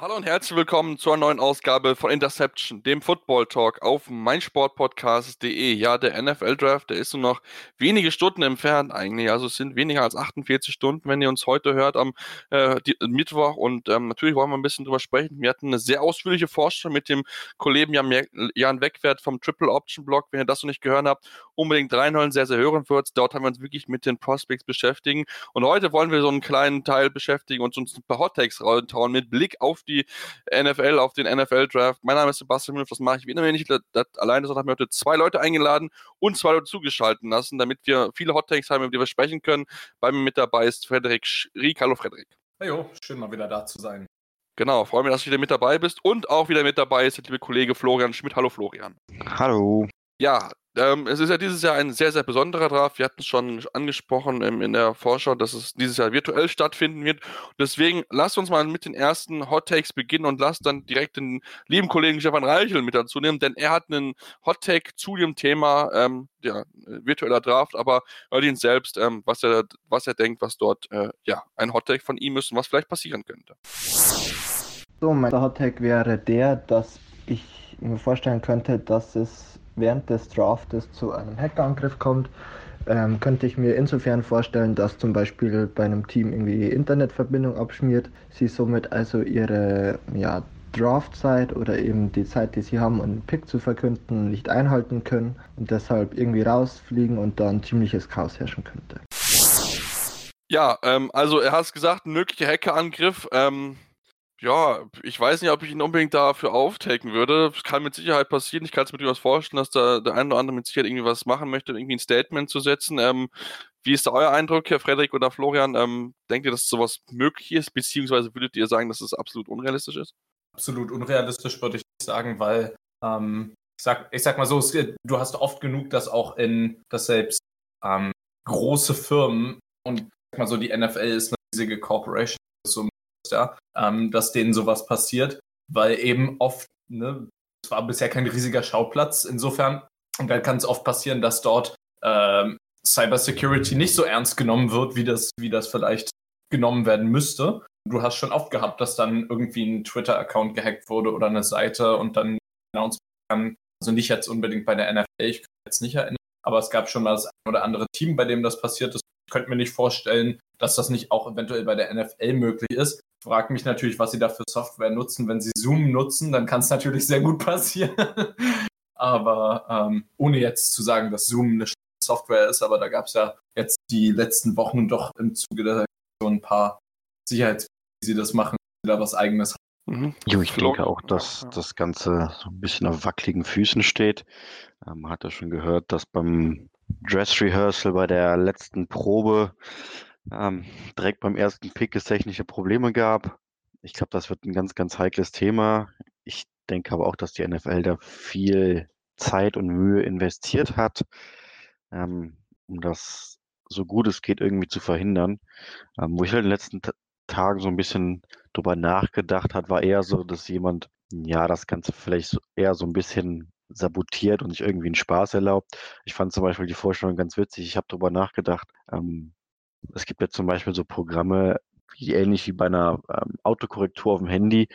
Hallo und herzlich willkommen zur neuen Ausgabe von Interception, dem Football Talk auf meinsportpodcast.de. Ja, der NFL Draft, der ist nur noch wenige Stunden entfernt eigentlich. Also es sind weniger als 48 Stunden, wenn ihr uns heute hört am äh, die, Mittwoch. Und ähm, natürlich wollen wir ein bisschen drüber sprechen. Wir hatten eine sehr ausführliche Vorstellung mit dem Kollegen Jan, Jan Wegwert vom Triple Option Blog. Wenn ihr das noch nicht gehört habt, unbedingt reinholen, sehr, sehr hören wird. Dort haben wir uns wirklich mit den Prospects beschäftigen. Und heute wollen wir so einen kleinen Teil beschäftigen und uns ein paar Hot Takes raushauen mit Blick auf die die NFL, auf den NFL-Draft. Mein Name ist Sebastian Müller, das mache ich wie immer nicht das, alleine, sondern habe mir heute zwei Leute eingeladen und zwei Leute zugeschalten lassen, damit wir viele Hot Takes haben, über die wir sprechen können. Bei mir mit dabei ist Frederik Schriek. Hallo Frederik. Hallo, schön mal wieder da zu sein. Genau, freue mich, dass du wieder mit dabei bist und auch wieder mit dabei ist der liebe Kollege Florian Schmidt. Hallo Florian. Hallo. Ja, ähm, es ist ja dieses Jahr ein sehr, sehr besonderer Draft. Wir hatten es schon angesprochen ähm, in der Vorschau, dass es dieses Jahr virtuell stattfinden wird. deswegen lasst uns mal mit den ersten Hot Takes beginnen und lasst dann direkt den lieben Kollegen Stefan Reichel mit dazu nehmen, denn er hat einen Hot Take zu dem Thema ähm, ja, virtueller Draft, aber hört ihn selbst, ähm, was, er, was er denkt, was dort äh, ja, ein Hot Take von ihm ist und was vielleicht passieren könnte. So, mein Hot Take wäre der, dass ich mir vorstellen könnte, dass es während des Draftes zu einem Hackerangriff kommt, ähm, könnte ich mir insofern vorstellen, dass zum Beispiel bei einem Team irgendwie Internetverbindung abschmiert, sie somit also ihre ja, Draftzeit oder eben die Zeit, die sie haben, um einen Pick zu verkünden, nicht einhalten können und deshalb irgendwie rausfliegen und dann ziemliches Chaos herrschen könnte. Ja, ähm, also er hat gesagt, ein möglicher Hackerangriff. Ähm, ja, ich weiß nicht, ob ich ihn unbedingt dafür auftaken würde. Es kann mit Sicherheit passieren. Ich kann es mir durchaus vorstellen, dass da der eine oder andere mit Sicherheit irgendwie was machen möchte, irgendwie ein Statement zu setzen. Ähm, wie ist da euer Eindruck, Herr Frederik oder Florian? Ähm, denkt ihr, dass sowas möglich ist, beziehungsweise würdet ihr sagen, dass es absolut unrealistisch ist? Absolut unrealistisch würde ich sagen, weil ähm, ich, sag, ich sag mal so, es, du hast oft genug, dass auch in, dass selbst ähm, große Firmen und sag mal so, die NFL ist eine riesige Corporation, so ja, ähm, dass denen sowas passiert, weil eben oft, ne, es war bisher kein riesiger Schauplatz, insofern, und dann kann es oft passieren, dass dort ähm, Cybersecurity nicht so ernst genommen wird, wie das, wie das vielleicht genommen werden müsste. Du hast schon oft gehabt, dass dann irgendwie ein Twitter-Account gehackt wurde oder eine Seite und dann announced kann, also nicht jetzt unbedingt bei der NFL, ich kann jetzt nicht erinnern, aber es gab schon mal das ein oder andere Team, bei dem das passiert ist. Ich könnte mir nicht vorstellen, dass das nicht auch eventuell bei der NFL möglich ist frage mich natürlich, was sie da für Software nutzen. Wenn sie Zoom nutzen, dann kann es natürlich sehr gut passieren. aber ähm, ohne jetzt zu sagen, dass Zoom eine Software ist, aber da gab es ja jetzt die letzten Wochen doch im Zuge der so ein paar Sicherheits, wie sie das machen, da was eigenes Mhm. Jo, ich denke auch, dass das Ganze so ein bisschen auf wackeligen Füßen steht. Ähm, man hat ja schon gehört, dass beim Dress Rehearsal bei der letzten Probe ähm, direkt beim ersten Pick es technische Probleme gab. Ich glaube, das wird ein ganz, ganz heikles Thema. Ich denke aber auch, dass die NFL da viel Zeit und Mühe investiert hat, ähm, um das so gut es geht irgendwie zu verhindern. Ähm, wo ich halt in den letzten T Tagen so ein bisschen drüber nachgedacht hat, war eher so, dass jemand, ja, das Ganze vielleicht so, eher so ein bisschen sabotiert und sich irgendwie einen Spaß erlaubt. Ich fand zum Beispiel die Vorstellung ganz witzig. Ich habe drüber nachgedacht, ähm, es gibt ja zum Beispiel so Programme, wie ähnlich wie bei einer ähm, Autokorrektur auf dem Handy.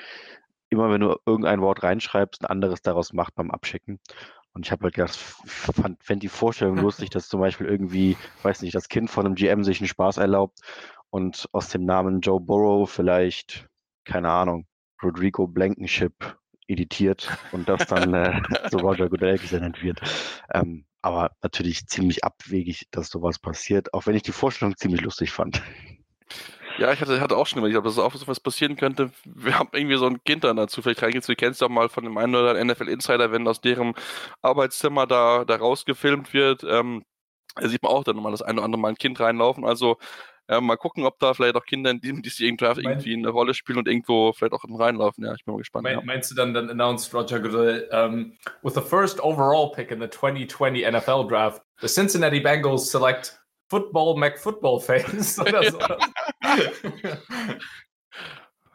Immer wenn du irgendein Wort reinschreibst, ein anderes daraus macht beim Abschicken. Und ich habe halt gedacht, fand, fand die Vorstellung lustig, dass zum Beispiel irgendwie, weiß nicht, das Kind von einem GM sich einen Spaß erlaubt und aus dem Namen Joe Burrow vielleicht, keine Ahnung, Rodrigo Blankenship editiert und das dann äh, zu Roger Goodell gesendet wird. Ähm, aber natürlich ziemlich abwegig, dass sowas passiert, auch wenn ich die Vorstellung ziemlich lustig fand. Ja, ich hatte, hatte auch schon überlegt, ob das auch so was passieren könnte. Wir haben irgendwie so ein Kind dann dazu vielleicht reingeht. Du kennst doch mal von dem einen oder anderen NFL Insider, wenn aus deren Arbeitszimmer da, da rausgefilmt wird, ähm, da sieht man auch dann mal das eine oder andere Mal ein Kind reinlaufen. Also äh, mal gucken, ob da vielleicht auch Kinder in diesem DC Draft irgendwie eine Rolle spielen und irgendwo vielleicht auch reinlaufen. Ja, ich bin mal gespannt. Mein, ja. Meinst du dann, dann announced Roger Goodell, um, with the first overall pick in the 2020 NFL Draft, the Cincinnati Bengals select Football McFootball Fans oder so.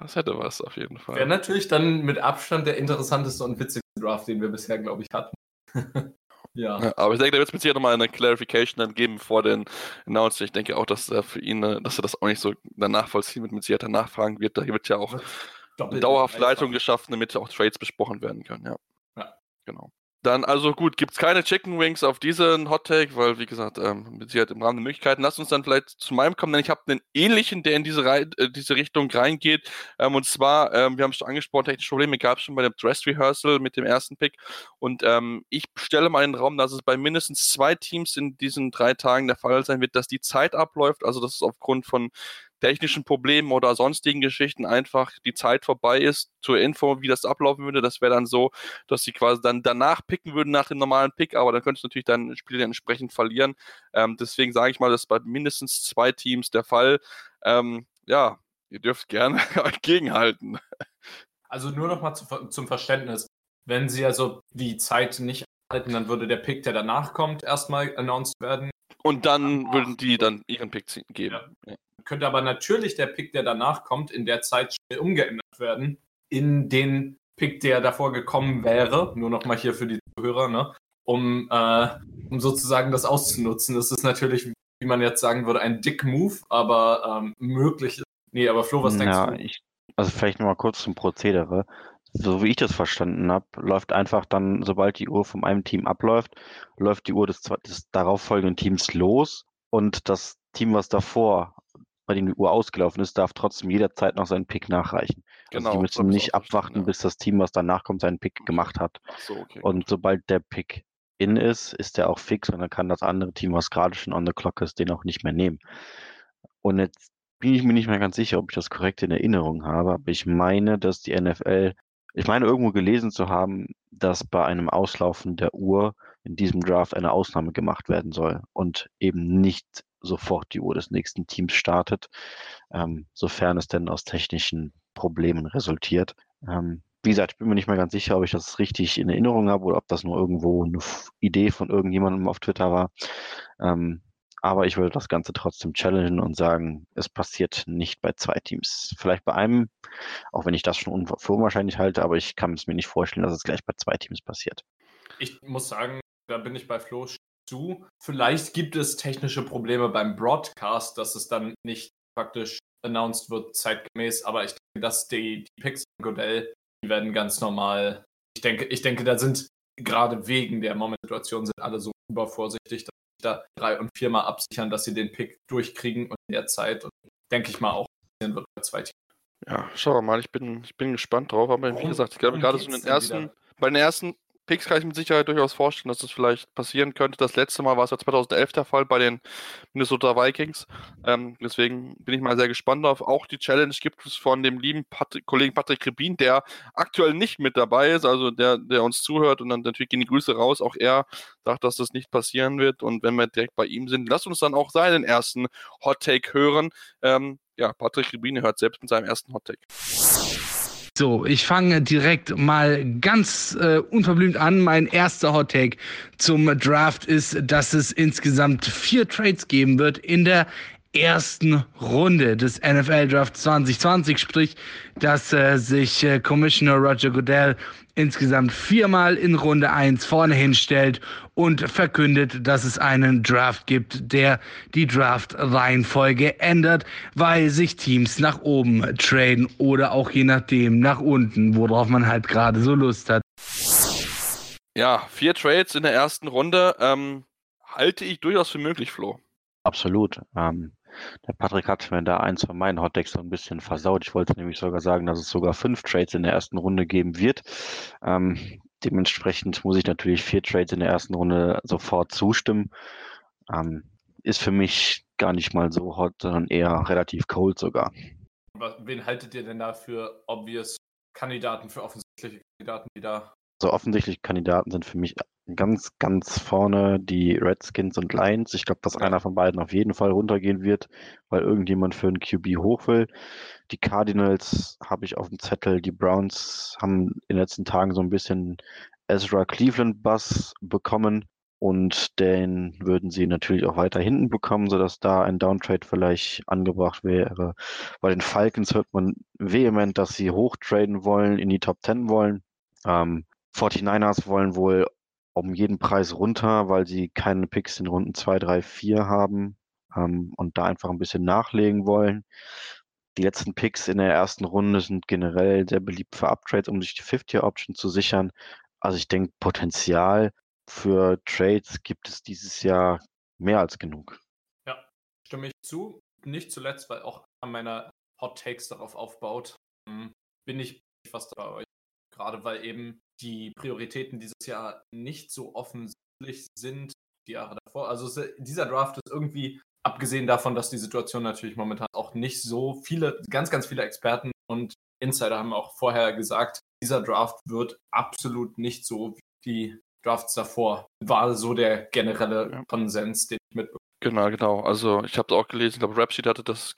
Das hätte was auf jeden Fall. Wäre natürlich dann mit Abstand der interessanteste und witzigste Draft, den wir bisher, glaube ich, hatten. Ja. aber ich denke, da wird es mit Sicherheit nochmal eine Clarification dann geben vor den Announcements. Ich denke auch, dass er für ihn, äh, dass er das auch nicht so danach vollziehen wird, mit Sicherheit nachfragen wird. Da wird ja auch dauerhaft Leitung geschaffen, damit auch Trades besprochen werden können, ja. Ja. Genau. Dann, also gut, gibt es keine Chicken Wings auf diesen Hot Take, weil, wie gesagt, ähm, mit Sicherheit im Rahmen der Möglichkeiten. Lass uns dann vielleicht zu meinem kommen, denn ich habe einen ähnlichen, der in diese, Re äh, diese Richtung reingeht. Ähm, und zwar, ähm, wir haben es schon angesprochen, technische Probleme gab es schon bei dem Dress Rehearsal mit dem ersten Pick. Und ähm, ich stelle mal in den Raum, dass es bei mindestens zwei Teams in diesen drei Tagen der Fall sein wird, dass die Zeit abläuft. Also, dass es aufgrund von technischen Problemen oder sonstigen Geschichten einfach die Zeit vorbei ist. Zur Info, wie das ablaufen würde, das wäre dann so, dass sie quasi dann danach picken würden nach dem normalen Pick, aber dann könntest du natürlich dann Spiele entsprechend verlieren. Ähm, deswegen sage ich mal, das ist bei mindestens zwei Teams der Fall. Ähm, ja, ihr dürft gerne euch gegenhalten. Also nur noch mal zu, zum Verständnis. Wenn sie also die Zeit nicht halten, dann würde der Pick, der danach kommt, erstmal announced werden. Und dann würden die dann ihren Pick geben. Ja. Ja könnte aber natürlich der Pick, der danach kommt, in der Zeit schnell umgeändert werden in den Pick, der davor gekommen wäre. Nur nochmal hier für die Zuhörer, ne? um, äh, um sozusagen das auszunutzen. Das ist natürlich, wie man jetzt sagen würde, ein Dick-Move, aber ähm, möglich. Nee, aber Flo, was denkst ja, du? Ich, also vielleicht nochmal kurz zum Prozedere. So wie ich das verstanden habe, läuft einfach dann, sobald die Uhr von einem Team abläuft, läuft die Uhr des, des darauffolgenden Teams los und das Team, was davor bei dem die Uhr ausgelaufen ist, darf trotzdem jederzeit noch seinen Pick nachreichen. Genau, also die müssen nicht abwarten, ja. bis das Team, was danach kommt, seinen Pick gemacht hat. So, okay, und sobald der Pick in ist, ist der auch fix und dann kann das andere Team, was gerade schon on the clock ist, den auch nicht mehr nehmen. Und jetzt bin ich mir nicht mehr ganz sicher, ob ich das korrekt in Erinnerung habe, aber ich meine, dass die NFL, ich meine irgendwo gelesen zu haben, dass bei einem Auslaufen der Uhr in diesem Draft eine Ausnahme gemacht werden soll und eben nicht sofort die Uhr des nächsten Teams startet, ähm, sofern es denn aus technischen Problemen resultiert. Ähm, wie gesagt, ich bin mir nicht mehr ganz sicher, ob ich das richtig in Erinnerung habe oder ob das nur irgendwo eine Idee von irgendjemandem auf Twitter war. Ähm, aber ich würde das Ganze trotzdem challengen und sagen, es passiert nicht bei zwei Teams. Vielleicht bei einem, auch wenn ich das schon für unwahrscheinlich halte, aber ich kann es mir nicht vorstellen, dass es gleich bei zwei Teams passiert. Ich muss sagen, da bin ich bei Flo zu. Vielleicht gibt es technische Probleme beim Broadcast, dass es dann nicht praktisch announced wird zeitgemäß, aber ich denke, dass die, die Picks von Godell, die werden ganz normal. Ich denke, ich denke, da sind gerade wegen der Momentsituation sind alle so übervorsichtig, dass da drei und viermal absichern, dass sie den Pick durchkriegen und in der Zeit und denke ich mal auch passieren wird bei zwei Teams. Ja, schauen wir mal, ich bin, ich bin gespannt drauf, aber wie gesagt, ich glaube gerade so in den ersten, bei den ersten Picks kann ich mit Sicherheit durchaus vorstellen, dass das vielleicht passieren könnte. Das letzte Mal war es ja 2011 der Fall bei den Minnesota Vikings. Ähm, deswegen bin ich mal sehr gespannt auf. Auch die Challenge gibt es von dem lieben Pat Kollegen Patrick Rebin, der aktuell nicht mit dabei ist, also der, der uns zuhört und dann natürlich gehen die Grüße raus. Auch er sagt, dass das nicht passieren wird. Und wenn wir direkt bei ihm sind, lasst uns dann auch seinen ersten Hot Take hören. Ähm, ja, Patrick Rebin hört selbst mit seinem ersten Hot Take. So, ich fange direkt mal ganz äh, unverblümt an. Mein erster Hot Take zum Draft ist, dass es insgesamt vier Trades geben wird in der ersten Runde des NFL Draft 2020, sprich, dass äh, sich äh, Commissioner Roger Goodell insgesamt viermal in Runde 1 vorne hinstellt und verkündet, dass es einen Draft gibt, der die Draft-Reihenfolge ändert, weil sich Teams nach oben traden oder auch je nachdem nach unten, worauf man halt gerade so Lust hat. Ja, vier Trades in der ersten Runde ähm, halte ich durchaus für möglich, Flo. Absolut. Ähm, der Patrick hat mir da eins von meinen Hotdecks so ein bisschen versaut. Ich wollte nämlich sogar sagen, dass es sogar fünf Trades in der ersten Runde geben wird. Ähm, dementsprechend muss ich natürlich vier Trades in der ersten Runde sofort zustimmen. Ähm, ist für mich gar nicht mal so hot, sondern eher relativ cold sogar. Wen haltet ihr denn da für obvious Kandidaten, für offensichtliche Kandidaten, die da also offensichtlich Kandidaten sind für mich ganz, ganz vorne die Redskins und Lions. Ich glaube, dass einer von beiden auf jeden Fall runtergehen wird, weil irgendjemand für einen QB hoch will. Die Cardinals habe ich auf dem Zettel. Die Browns haben in den letzten Tagen so ein bisschen Ezra Cleveland Bus bekommen und den würden sie natürlich auch weiter hinten bekommen, sodass da ein Downtrade vielleicht angebracht wäre. Bei den Falcons hört man vehement, dass sie hochtraden wollen, in die Top 10 wollen. Ähm, 49ers wollen wohl um jeden Preis runter, weil sie keine Picks in Runden 2, 3, 4 haben ähm, und da einfach ein bisschen nachlegen wollen. Die letzten Picks in der ersten Runde sind generell sehr beliebt für Uptrades, um sich die 50-Option zu sichern. Also ich denke, Potenzial für Trades gibt es dieses Jahr mehr als genug. Ja, stimme ich zu. Nicht zuletzt, weil auch einer meiner Hot Takes darauf aufbaut, hm, bin ich fast bei euch. Gerade weil eben die Prioritäten dieses Jahr nicht so offensichtlich sind die Jahre davor. Also dieser Draft ist irgendwie Abgesehen davon, dass die Situation natürlich momentan auch nicht so viele, ganz, ganz viele Experten und Insider haben auch vorher gesagt, dieser Draft wird absolut nicht so wie die Drafts davor. War so der generelle Konsens, den ich mitbekommen Genau, genau. Also ich habe auch gelesen, ich glaube, Rapsheet hatte das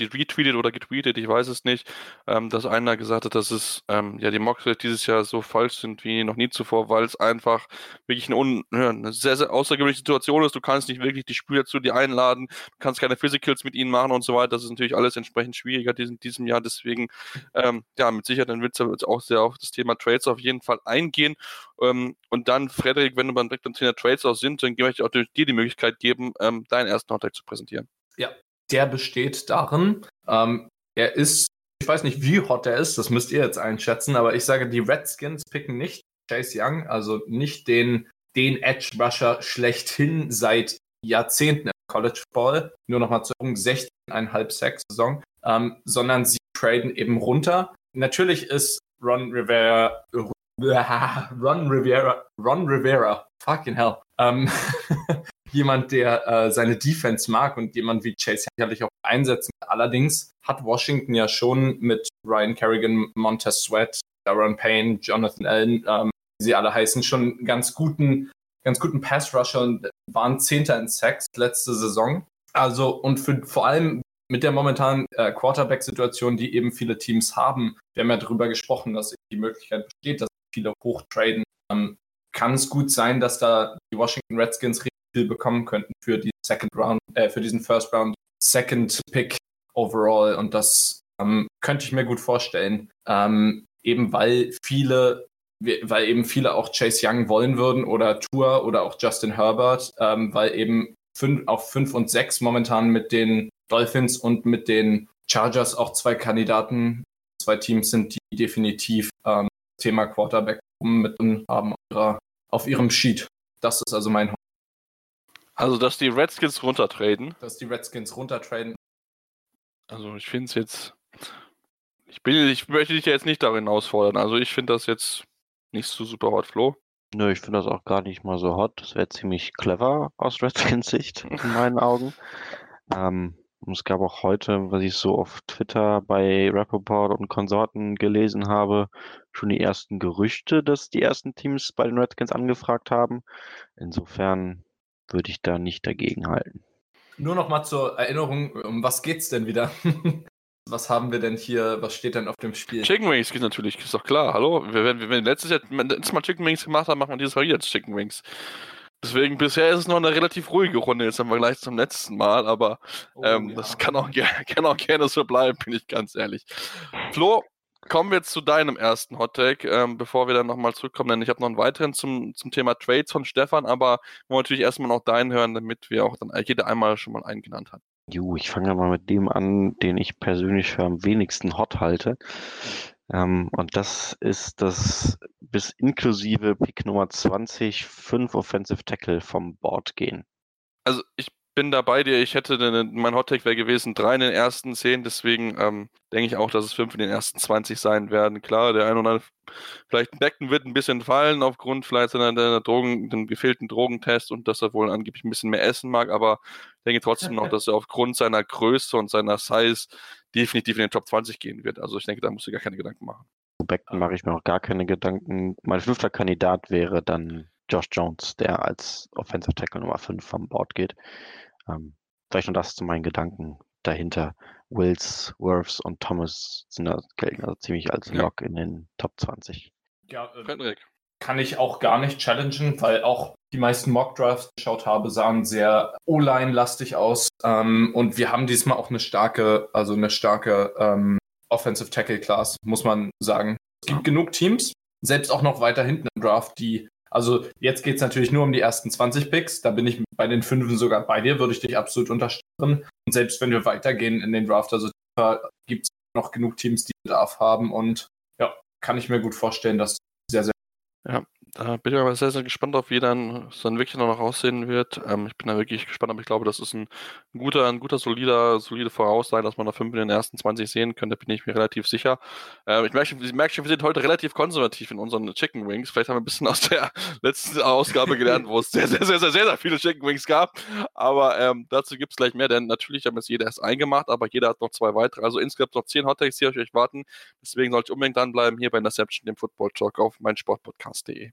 retweetet oder getweetet, ich weiß es nicht, ähm, dass einer gesagt hat, dass es ähm, ja die Mocks dieses Jahr so falsch sind wie noch nie zuvor, weil es einfach wirklich eine, un, ja, eine sehr, sehr außergewöhnliche Situation ist. Du kannst nicht wirklich die Spieler zu dir einladen, du kannst keine Physicals mit ihnen machen und so weiter. Das ist natürlich alles entsprechend schwieriger in diesem Jahr. Deswegen, ähm, ja, mit Sicherheit dann wird es auch sehr auf das Thema Trades auf jeden Fall eingehen. Ähm, und dann, Frederik, wenn du beim direkt beim Thema Trades auch sind, dann möchte ich auch dir die Möglichkeit geben, ähm, deinen ersten Hottag zu präsentieren. Ja, der besteht darin, ähm, er ist, ich weiß nicht, wie hot er ist, das müsst ihr jetzt einschätzen, aber ich sage, die Redskins picken nicht Chase Young, also nicht den, den Edge Rusher schlechthin seit Jahrzehnten im College Ball, nur nochmal zur 16,5 Sack Saison, ähm, sondern sie traden eben runter. Natürlich ist Ron Rivera, Ron Rivera, Ron Rivera, fucking hell, ähm, jemand, der äh, seine Defense mag und jemand wie Chase sicherlich auch einsetzen. Allerdings hat Washington ja schon mit Ryan Kerrigan, Montez Sweat, Darren Payne, Jonathan Allen, ähm, wie sie alle heißen, schon ganz guten, ganz guten Pass-Rusher und waren Zehnter in Sacks letzte Saison. Also, und für, vor allem mit der momentanen äh, Quarterback-Situation, die eben viele Teams haben, wir haben ja darüber gesprochen, dass die Möglichkeit besteht, dass viele hochtraden, ähm, kann es gut sein, dass da die Washington Redskins viel bekommen könnten für die Second Round, äh, für diesen First Round Second Pick overall. Und das ähm, könnte ich mir gut vorstellen. Ähm, eben weil viele, weil eben viele auch Chase Young wollen würden oder Tour oder auch Justin Herbert, ähm, weil eben fünf, auf 5 und 6 momentan mit den Dolphins und mit den Chargers auch zwei Kandidaten, zwei Teams sind, die definitiv ähm, Thema Quarterback mit haben ihrer, auf ihrem Sheet. Das ist also mein also, dass die Redskins runtertraden. Dass die Redskins runtertraden. Also, ich finde es jetzt. Ich, bin, ich möchte dich ja jetzt nicht darin herausfordern. Also, ich finde das jetzt nicht so super hot, Flo. Nö, ich finde das auch gar nicht mal so hot. Das wäre ziemlich clever aus Redskins Sicht, in meinen Augen. Ähm, es gab auch heute, was ich so auf Twitter bei Rappaport und Konsorten gelesen habe, schon die ersten Gerüchte, dass die ersten Teams bei den Redskins angefragt haben. Insofern würde ich da nicht dagegen halten. Nur noch mal zur Erinnerung, um was geht's denn wieder? was haben wir denn hier, was steht denn auf dem Spiel? Chicken Wings geht natürlich, ist doch klar. Hallo, wir, wenn wir letztes Jahr letztes Mal Chicken Wings gemacht haben, machen wir dieses Mal jetzt Chicken Wings. Deswegen bisher ist es noch eine relativ ruhige Runde jetzt im Vergleich zum letzten Mal, aber oh, ähm, ja. das kann auch, kann auch gerne so bleiben, bin ich ganz ehrlich. Flo, kommen wir jetzt zu deinem ersten Hottake, ähm, bevor wir dann nochmal zurückkommen, denn ich habe noch einen weiteren zum, zum Thema Trades von Stefan, aber wollen wir natürlich erstmal noch deinen hören, damit wir auch dann jeder einmal schon mal einen genannt haben. Jo, ich fange mal mit dem an, den ich persönlich für am wenigsten hot halte. Ähm, und das ist das bis inklusive Pick Nummer 20 fünf Offensive Tackle vom Board gehen. Also ich bin da bei dir. Ich hätte, den, mein Hottake wäre gewesen, drei in den ersten zehn. Deswegen ähm, denke ich auch, dass es fünf in den ersten 20 sein werden. Klar, der ein oder andere, vielleicht Becken wird ein bisschen fallen aufgrund vielleicht seiner der Drogen, dem gefehlten Drogentest und dass er wohl angeblich ein bisschen mehr essen mag. Aber ich denke trotzdem noch, dass er aufgrund seiner Größe und seiner Size definitiv in den Top 20 gehen wird. Also ich denke, da musst du gar keine Gedanken machen. Becken mache ich mir auch gar keine Gedanken. Mein fünfter Kandidat wäre dann Josh Jones, der als Offensive Tackle Nummer 5 vom Board geht. Ähm, vielleicht noch das zu meinen Gedanken dahinter. Wills, Worths und Thomas sind da, gelten also ziemlich als Lock ja. in den Top 20. Ja, äh, kann ich auch gar nicht challengen, weil auch die meisten Mock Drafts geschaut habe, sahen sehr O-Line-lastig aus. Ähm, und wir haben diesmal auch eine starke, also eine starke ähm, Offensive Tackle Class, muss man sagen. Es gibt genug Teams, selbst auch noch weiter hinten im Draft, die Also jetzt geht es natürlich nur um die ersten 20 Picks. Da bin ich bei den Fünfen sogar bei dir, würde ich dich absolut unterstützen. Und selbst wenn wir weitergehen in den Draft, also gibt es noch genug Teams, die Bedarf haben. Und ja, kann ich mir gut vorstellen, dass sehr, sehr. Ja, da bin ich aber sehr, sehr gespannt auf, wie dann dann wirklich noch aussehen wird. Ähm, ich bin da wirklich gespannt, aber ich glaube, das ist ein, guter, ein guter, solider, solide Voraussage, dass man da fünf in den ersten 20 sehen könnte, bin ich mir relativ sicher. Ähm, ich merke, ich merke schon, wir sind heute relativ konservativ in unseren Chicken Wings. Vielleicht haben wir ein bisschen aus der letzten Ausgabe gelernt, wo es sehr, sehr, sehr, sehr, sehr, sehr viele Chicken Wings gab. Aber ähm, dazu gibt es gleich mehr, denn natürlich haben jetzt jeder erst eingemacht, aber jeder hat noch zwei weitere. Also insgesamt noch zehn Hottakes, die auf euch warten. Deswegen sollte ich unbedingt dranbleiben hier bei Interception, dem Football Talk auf meinsportpodcast.de.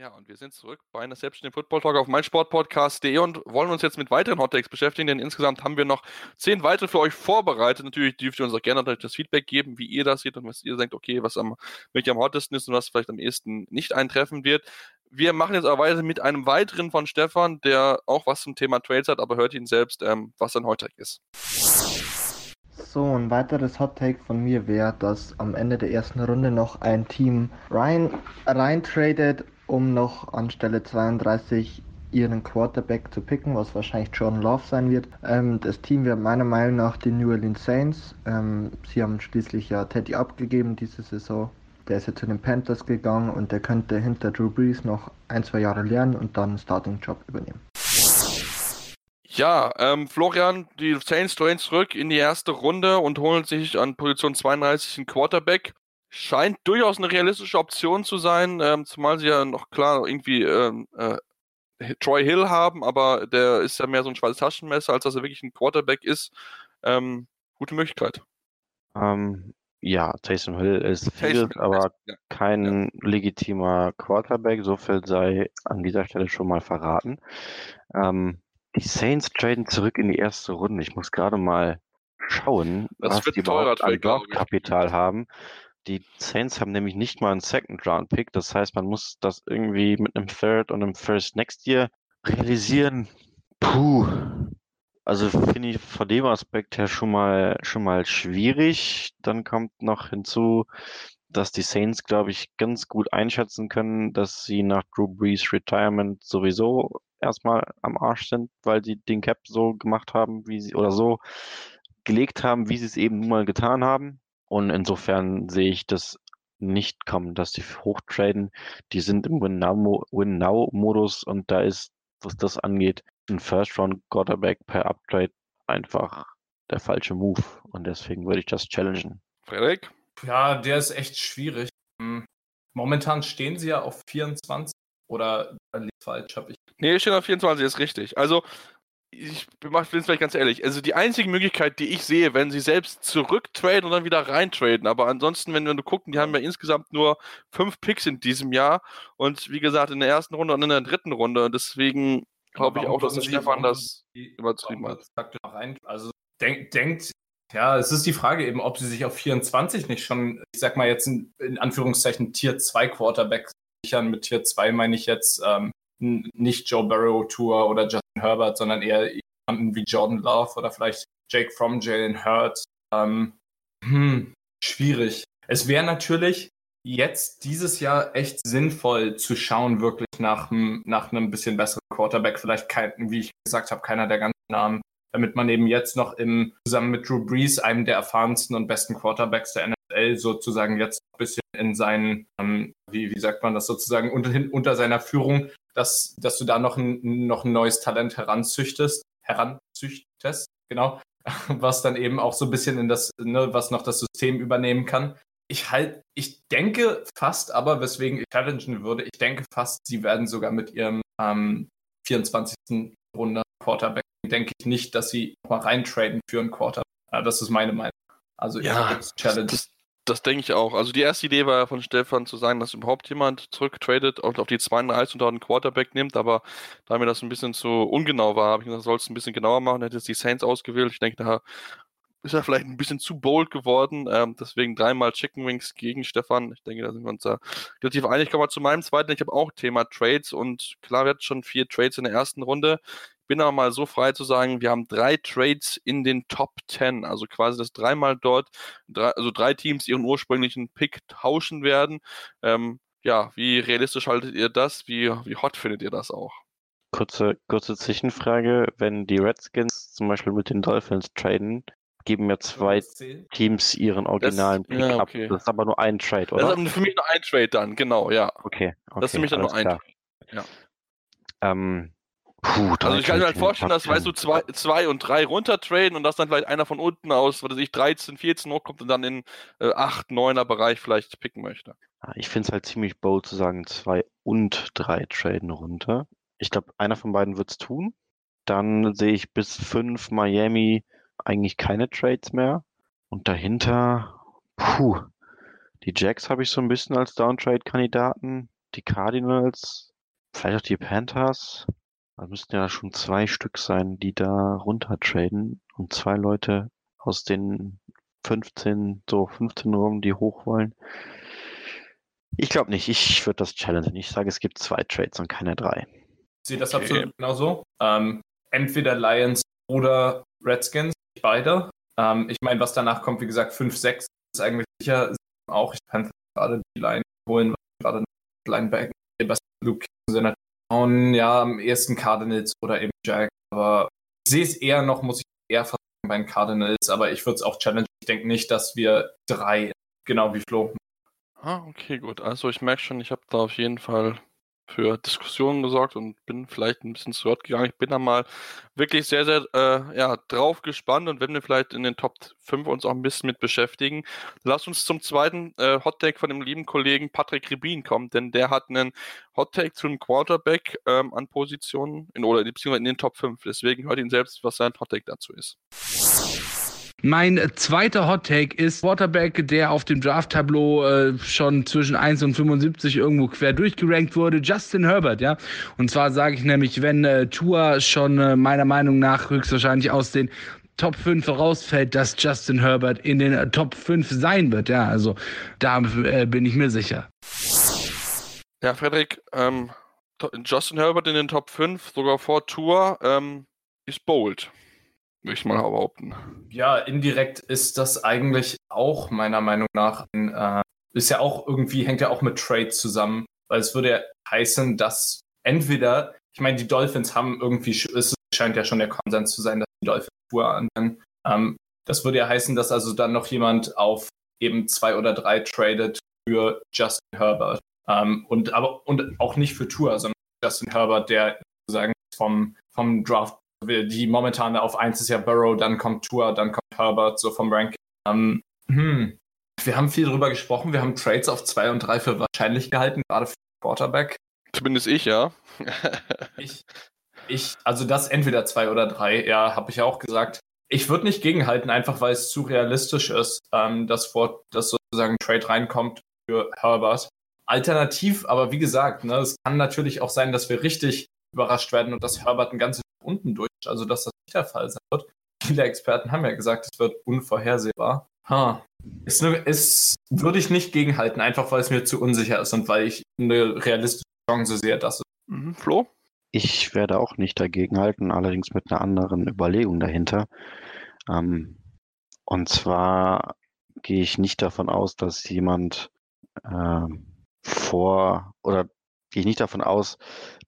Ja, und wir sind zurück bei einer selbstständigen Football Talk auf meinsportpodcast.de und wollen uns jetzt mit weiteren Hottakes beschäftigen, denn insgesamt haben wir noch zehn weitere für euch vorbereitet. Natürlich dürft ihr uns auch gerne das Feedback geben, wie ihr das seht und was ihr denkt, okay, was am, wirklich am hottesten ist und was vielleicht am ehesten nicht eintreffen wird. Wir machen jetzt aber weiter mit einem weiteren von Stefan, der auch was zum Thema Trades hat, aber hört ihn selbst, ähm, was ein Hottag ist. So, ein weiteres Hot Take von mir wäre, dass am Ende der ersten Runde noch ein Team rein, rein tradet um noch an Stelle 32 ihren Quarterback zu picken, was wahrscheinlich Jordan Love sein wird. Ähm, das Team wird meiner Meinung nach die New Orleans Saints. Ähm, sie haben schließlich ja Teddy abgegeben diese Saison. Der ist ja zu den Panthers gegangen und der könnte hinter Drew Brees noch ein, zwei Jahre lernen und dann einen Starting-Job übernehmen. Ja, ähm, Florian, die Saints drehen zurück in die erste Runde und holen sich an Position 32 einen Quarterback scheint durchaus eine realistische Option zu sein, ähm, zumal sie ja noch klar irgendwie ähm, äh, Troy Hill haben, aber der ist ja mehr so ein schwarzes Taschenmesser, als dass er wirklich ein Quarterback ist. Ähm, gute Möglichkeit. Ähm, ja, Taysom Hill ist viel, aber ja. kein ja. legitimer Quarterback. So viel sei an dieser Stelle schon mal verraten. Ähm, die Saints traden zurück in die erste Runde. Ich muss gerade mal schauen, das was die überhaupt an Kapital haben. Die Saints haben nämlich nicht mal einen Second-Round-Pick. Das heißt, man muss das irgendwie mit einem Third und einem First Next Year realisieren. Puh. Also finde ich von dem Aspekt her schon mal, schon mal schwierig. Dann kommt noch hinzu, dass die Saints, glaube ich, ganz gut einschätzen können, dass sie nach Drew Brees Retirement sowieso erstmal am Arsch sind, weil sie den Cap so gemacht haben, wie sie oder so gelegt haben, wie sie es eben nun mal getan haben. Und insofern sehe ich das nicht kommen, dass die hochtraden. Die sind im Win-Now-Modus und da ist, was das angeht, ein First-Round-Quarterback per Uptrade einfach der falsche Move. Und deswegen würde ich das challengen. Frederik? Ja, der ist echt schwierig. Hm. Momentan stehen sie ja auf 24 oder falsch habe ich. Nee, stehen auf 24, ist richtig. Also ich bin es vielleicht ganz ehrlich, also die einzige Möglichkeit, die ich sehe, wenn sie selbst zurücktraden und dann wieder reintraden, aber ansonsten, wenn, wenn du gucken, die haben ja. insgesamt nur fünf Picks in diesem Jahr. Und wie gesagt in der ersten Runde und in der dritten Runde. Und deswegen glaube ich auch, dass der Stefan das übertrieben hat. Also denkt, denkt, ja, es ist die Frage eben, ob sie sich auf 24 nicht schon, ich sag mal jetzt in, in Anführungszeichen Tier 2 Quarterback sichern. Mit Tier 2 meine ich jetzt ähm, nicht Joe Burrow Tour oder Justin Herbert, sondern eher jemanden wie Jordan Love oder vielleicht Jake From, Jalen Hurt. Ähm, hm, schwierig. Es wäre natürlich jetzt dieses Jahr echt sinnvoll zu schauen, wirklich nach, nach einem bisschen besseren Quarterback. Vielleicht kein, wie ich gesagt habe, keiner der ganzen Namen, damit man eben jetzt noch im, zusammen mit Drew Brees, einem der erfahrensten und besten Quarterbacks der NFL, sozusagen jetzt ein bisschen in seinen, ähm, wie, wie sagt man das sozusagen, unter, unter seiner Führung dass, dass du da noch ein, noch ein neues Talent heranzüchtest, heranzüchtest, genau, was dann eben auch so ein bisschen in das, ne, was noch das System übernehmen kann. Ich halt, ich denke fast, aber weswegen ich challengen würde, ich denke fast, sie werden sogar mit ihrem ähm, 24. Runde Quarterback, denke ich nicht, dass sie mal reintraden für einen Quarterback. Das ist meine Meinung. Also ja, Challenge. Das, das denke ich auch. Also die erste Idee war ja von Stefan zu sagen, dass überhaupt jemand zurücktradet und auf die 32 und dort einen Quarterback nimmt, aber da mir das ein bisschen zu ungenau war, habe ich gesagt, sollst du ein bisschen genauer machen, hätte jetzt die Saints ausgewählt. Ich denke, da ist er vielleicht ein bisschen zu bold geworden. Ähm, deswegen dreimal Chicken Wings gegen Stefan. Ich denke, da sind wir uns da relativ einig. Kommen wir zu meinem zweiten. Ich habe auch Thema Trades und klar, wir hatten schon vier Trades in der ersten Runde. Bin aber mal so frei zu sagen, wir haben drei Trades in den Top 10. Also quasi das dreimal dort, drei, also drei Teams ihren ursprünglichen Pick tauschen werden. Ähm, ja, wie realistisch haltet ihr das? Wie, wie hot findet ihr das auch? Kurze, kurze Zwischenfrage. Wenn die Redskins zum Beispiel mit den Dolphins traden, geben mir zwei Teams ihren originalen das, Pick ja, okay. ab. Das ist aber nur ein Trade, oder? Das ist für mich nur ein Trade dann, genau, ja. Okay. okay das ist für mich dann nur ein Trade. Ja. Ähm, puh, also ich kann mir halt vorstellen, dass, weißt du, zwei, zwei und drei runtertraden und dass dann vielleicht einer von unten aus, was weiß ich, 13, 14 hochkommt und dann in äh, 8, 9er Bereich vielleicht picken möchte. Ich finde es halt ziemlich bold zu sagen, zwei und drei traden runter. Ich glaube, einer von beiden wird es tun. Dann sehe ich bis fünf Miami eigentlich keine Trades mehr. Und dahinter, puh, die Jacks habe ich so ein bisschen als Downtrade-Kandidaten. Die Cardinals, vielleicht auch die Panthers. Da müssten ja schon zwei Stück sein, die da runtertraden. Und zwei Leute aus den 15, so 15 rum, die hoch wollen. Ich glaube nicht. Ich würde das challengen. Ich sage, es gibt zwei Trades und keine drei. Ich sehe das okay. absolut genauso. Ähm, entweder Lions oder Redskins, beide. Ähm, ich meine, was danach kommt, wie gesagt, 5, 6 ist eigentlich sicher. Auch ich kann gerade die Line holen, gerade Linebacker, was Luke sind und ja, am ersten Cardinals oder eben Jack. Aber ich sehe es eher noch, muss ich eher versuchen bei den Cardinals, aber ich würde es auch challengen. Ich denke nicht, dass wir drei, genau wie Flo. Ah, okay, gut. Also ich merke schon, ich habe da auf jeden Fall für Diskussionen gesorgt und bin vielleicht ein bisschen zu Wort gegangen. Ich bin da mal wirklich sehr, sehr äh, ja, drauf gespannt und wenn wir vielleicht in den Top 5 uns auch ein bisschen mit beschäftigen. Lass uns zum zweiten äh, Hottake von dem lieben Kollegen Patrick Ribin kommen, denn der hat einen Hottake zum Quarterback ähm, an Positionen in, oder beziehungsweise in den Top 5. Deswegen hört ihn selbst, was sein Hottake dazu ist. Mein zweiter Hot Take ist Quarterback, der auf dem Draft-Tableau äh, schon zwischen 1 und 75 irgendwo quer durchgerankt wurde, Justin Herbert, ja. Und zwar sage ich nämlich, wenn äh, Tua schon äh, meiner Meinung nach höchstwahrscheinlich aus den Top 5 rausfällt, dass Justin Herbert in den äh, Top 5 sein wird, ja. Also da äh, bin ich mir sicher. Ja, Frederik, ähm, Justin Herbert in den Top 5, sogar vor Tour, ähm, ist bold würde ich mal behaupten. Ja, indirekt ist das eigentlich auch meiner Meinung nach ein, äh, ist ja auch irgendwie, hängt ja auch mit Trade zusammen, weil es würde ja heißen, dass entweder, ich meine, die Dolphins haben irgendwie, es scheint ja schon der Konsens zu sein, dass die Dolphins Tour anwenden. Ähm, das würde ja heißen, dass also dann noch jemand auf eben zwei oder drei tradet für Justin Herbert. Ähm, und aber und auch nicht für Tour, sondern Justin Herbert, der sozusagen vom, vom Draft die momentan auf 1 ist ja Burrow, dann kommt Tour, dann kommt Herbert, so vom Ranking. Ähm, hm. Wir haben viel darüber gesprochen, wir haben Trades auf 2 und 3 für wahrscheinlich gehalten, gerade für Quarterback. Zumindest ich, ja. ich, ich, also das entweder 2 oder 3, ja, habe ich ja auch gesagt. Ich würde nicht gegenhalten, einfach weil es zu realistisch ist, ähm, dass, vor, dass sozusagen ein Trade reinkommt für Herbert. Alternativ, aber wie gesagt, ne, es kann natürlich auch sein, dass wir richtig überrascht werden und dass Herbert ein ganzes unten durch, also dass das nicht der Fall sein wird. Viele Experten haben ja gesagt, es wird unvorhersehbar. Ha. Ist, ist, würde ich nicht gegenhalten, einfach weil es mir zu unsicher ist und weil ich eine realistische Chance sehe, dass es. Mhm. Flo? Ich werde auch nicht dagegenhalten, allerdings mit einer anderen Überlegung dahinter. Ähm, und zwar gehe ich nicht davon aus, dass jemand äh, vor oder gehe ich nicht davon aus,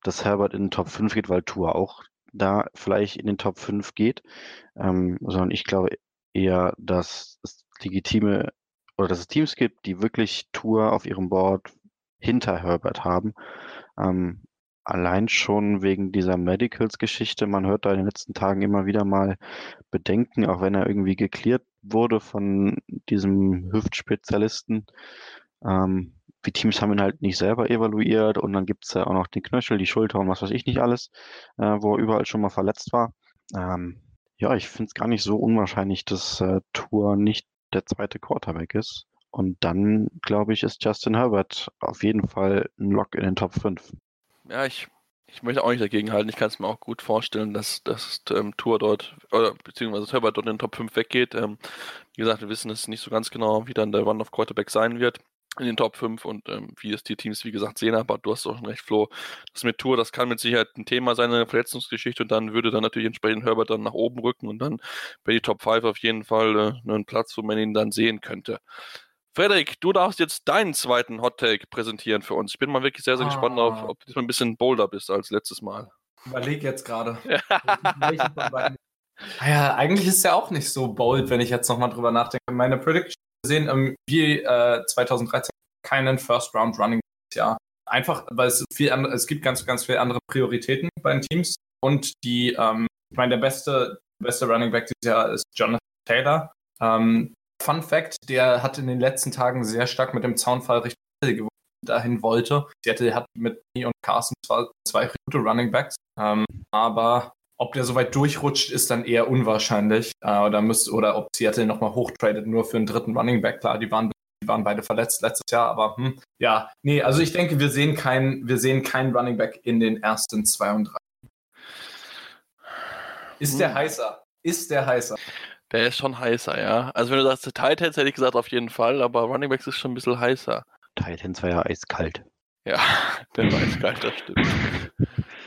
dass Herbert in den Top 5 geht, weil Tour auch da vielleicht in den Top 5 geht, ähm, sondern ich glaube eher, dass es legitime oder dass es Teams gibt, die wirklich Tour auf ihrem Board hinter Herbert haben. Ähm, allein schon wegen dieser Medicals-Geschichte. Man hört da in den letzten Tagen immer wieder mal Bedenken, auch wenn er irgendwie geklärt wurde von diesem Hüftspezialisten. Ähm, die Teams haben ihn halt nicht selber evaluiert und dann gibt es ja auch noch den Knöchel, die Schulter und was weiß ich nicht alles, äh, wo er überall schon mal verletzt war. Ähm, ja, ich finde es gar nicht so unwahrscheinlich, dass äh, Tour nicht der zweite Quarterback ist. Und dann, glaube ich, ist Justin Herbert auf jeden Fall ein Lock in den Top 5. Ja, ich Ich möchte auch nicht dagegen halten. Ich kann es mir auch gut vorstellen, dass, dass ähm, Tour dort, oder beziehungsweise Herbert dort in den Top 5 weggeht. Ähm, wie gesagt, wir wissen es nicht so ganz genau, wie dann der Run of Quarterback sein wird in den Top 5 und ähm, wie es die Teams, wie gesagt, sehen. Aber du hast auch schon recht, Flo. Das mit Tour, das kann mit Sicherheit ein Thema sein, eine Verletzungsgeschichte und dann würde dann natürlich entsprechend Herbert dann nach oben rücken und dann bei die Top 5 auf jeden Fall äh, einen Platz, wo man ihn dann sehen könnte. Frederik, du darfst jetzt deinen zweiten Hot Take präsentieren für uns. Ich bin mal wirklich sehr, sehr ah. gespannt auf, ob du diesmal ein bisschen bolder bist als letztes Mal. Überleg jetzt gerade. Ja. eigentlich ist er auch nicht so bold, wenn ich jetzt nochmal drüber nachdenke. Meine Prediction sehen ähm, wie äh, 2013 keinen First Round Running Jahr. Einfach, weil es viel andere, es gibt ganz, ganz viele andere Prioritäten bei den Teams. Und die, ähm, ich meine, der beste, beste Running Back dieses Jahr ist Jonathan Taylor. Ähm, Fun Fact, der hat in den letzten Tagen sehr stark mit dem Zaunfall Richtung dahin wollte. Seattle hat mit Me und Carson zwar zwei gute Running Backs, ähm, aber ob der so weit durchrutscht, ist dann eher unwahrscheinlich. Äh, oder, müsst, oder ob Seattle nochmal hochtradet, nur für einen dritten Running Back. Klar, die waren, die waren beide verletzt letztes Jahr, aber hm, ja, nee, also ich denke, wir sehen keinen wir kein Running Back in den ersten zwei und drei. Ist der hm. heißer? Ist der heißer? Der ist schon heißer, ja. Also wenn du sagst Titans, hätte ich gesagt auf jeden Fall, aber Running Backs ist schon ein bisschen heißer. Titans war ja eiskalt. Ja, der war eiskalt, das stimmt.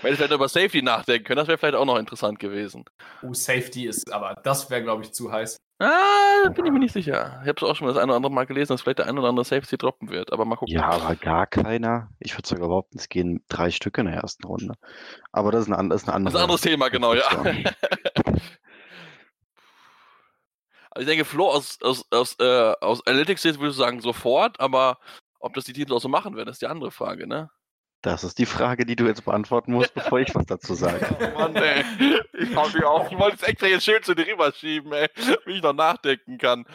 Wenn ich vielleicht über Safety nachdenken können, das wäre vielleicht auch noch interessant gewesen. Oh, Safety ist, aber das wäre, glaube ich, zu heiß. Ah, bin ich mir nicht sicher. Ich habe es auch schon das eine oder andere Mal gelesen, dass vielleicht der ein oder andere Safety droppen wird, aber mal gucken. Ja, aber gar keiner. Ich würde sogar behaupten, es gehen drei Stücke in der ersten Runde. Aber das ist ein, das ist ein, anderes, das ist ein anderes Thema, genau, ja. Also ich denke, Flo aus, aus, aus, äh, aus Analytics würde ich sagen sofort, aber ob das die Teams auch so machen werden, ist die andere Frage, ne? Das ist die Frage, die du jetzt beantworten musst, bevor ich was dazu sage. Oh Mann, ey. Ich, hab mich auch, ich wollte es extra jetzt schön zu dir rüberschieben, ey, wie ich noch nachdenken kann.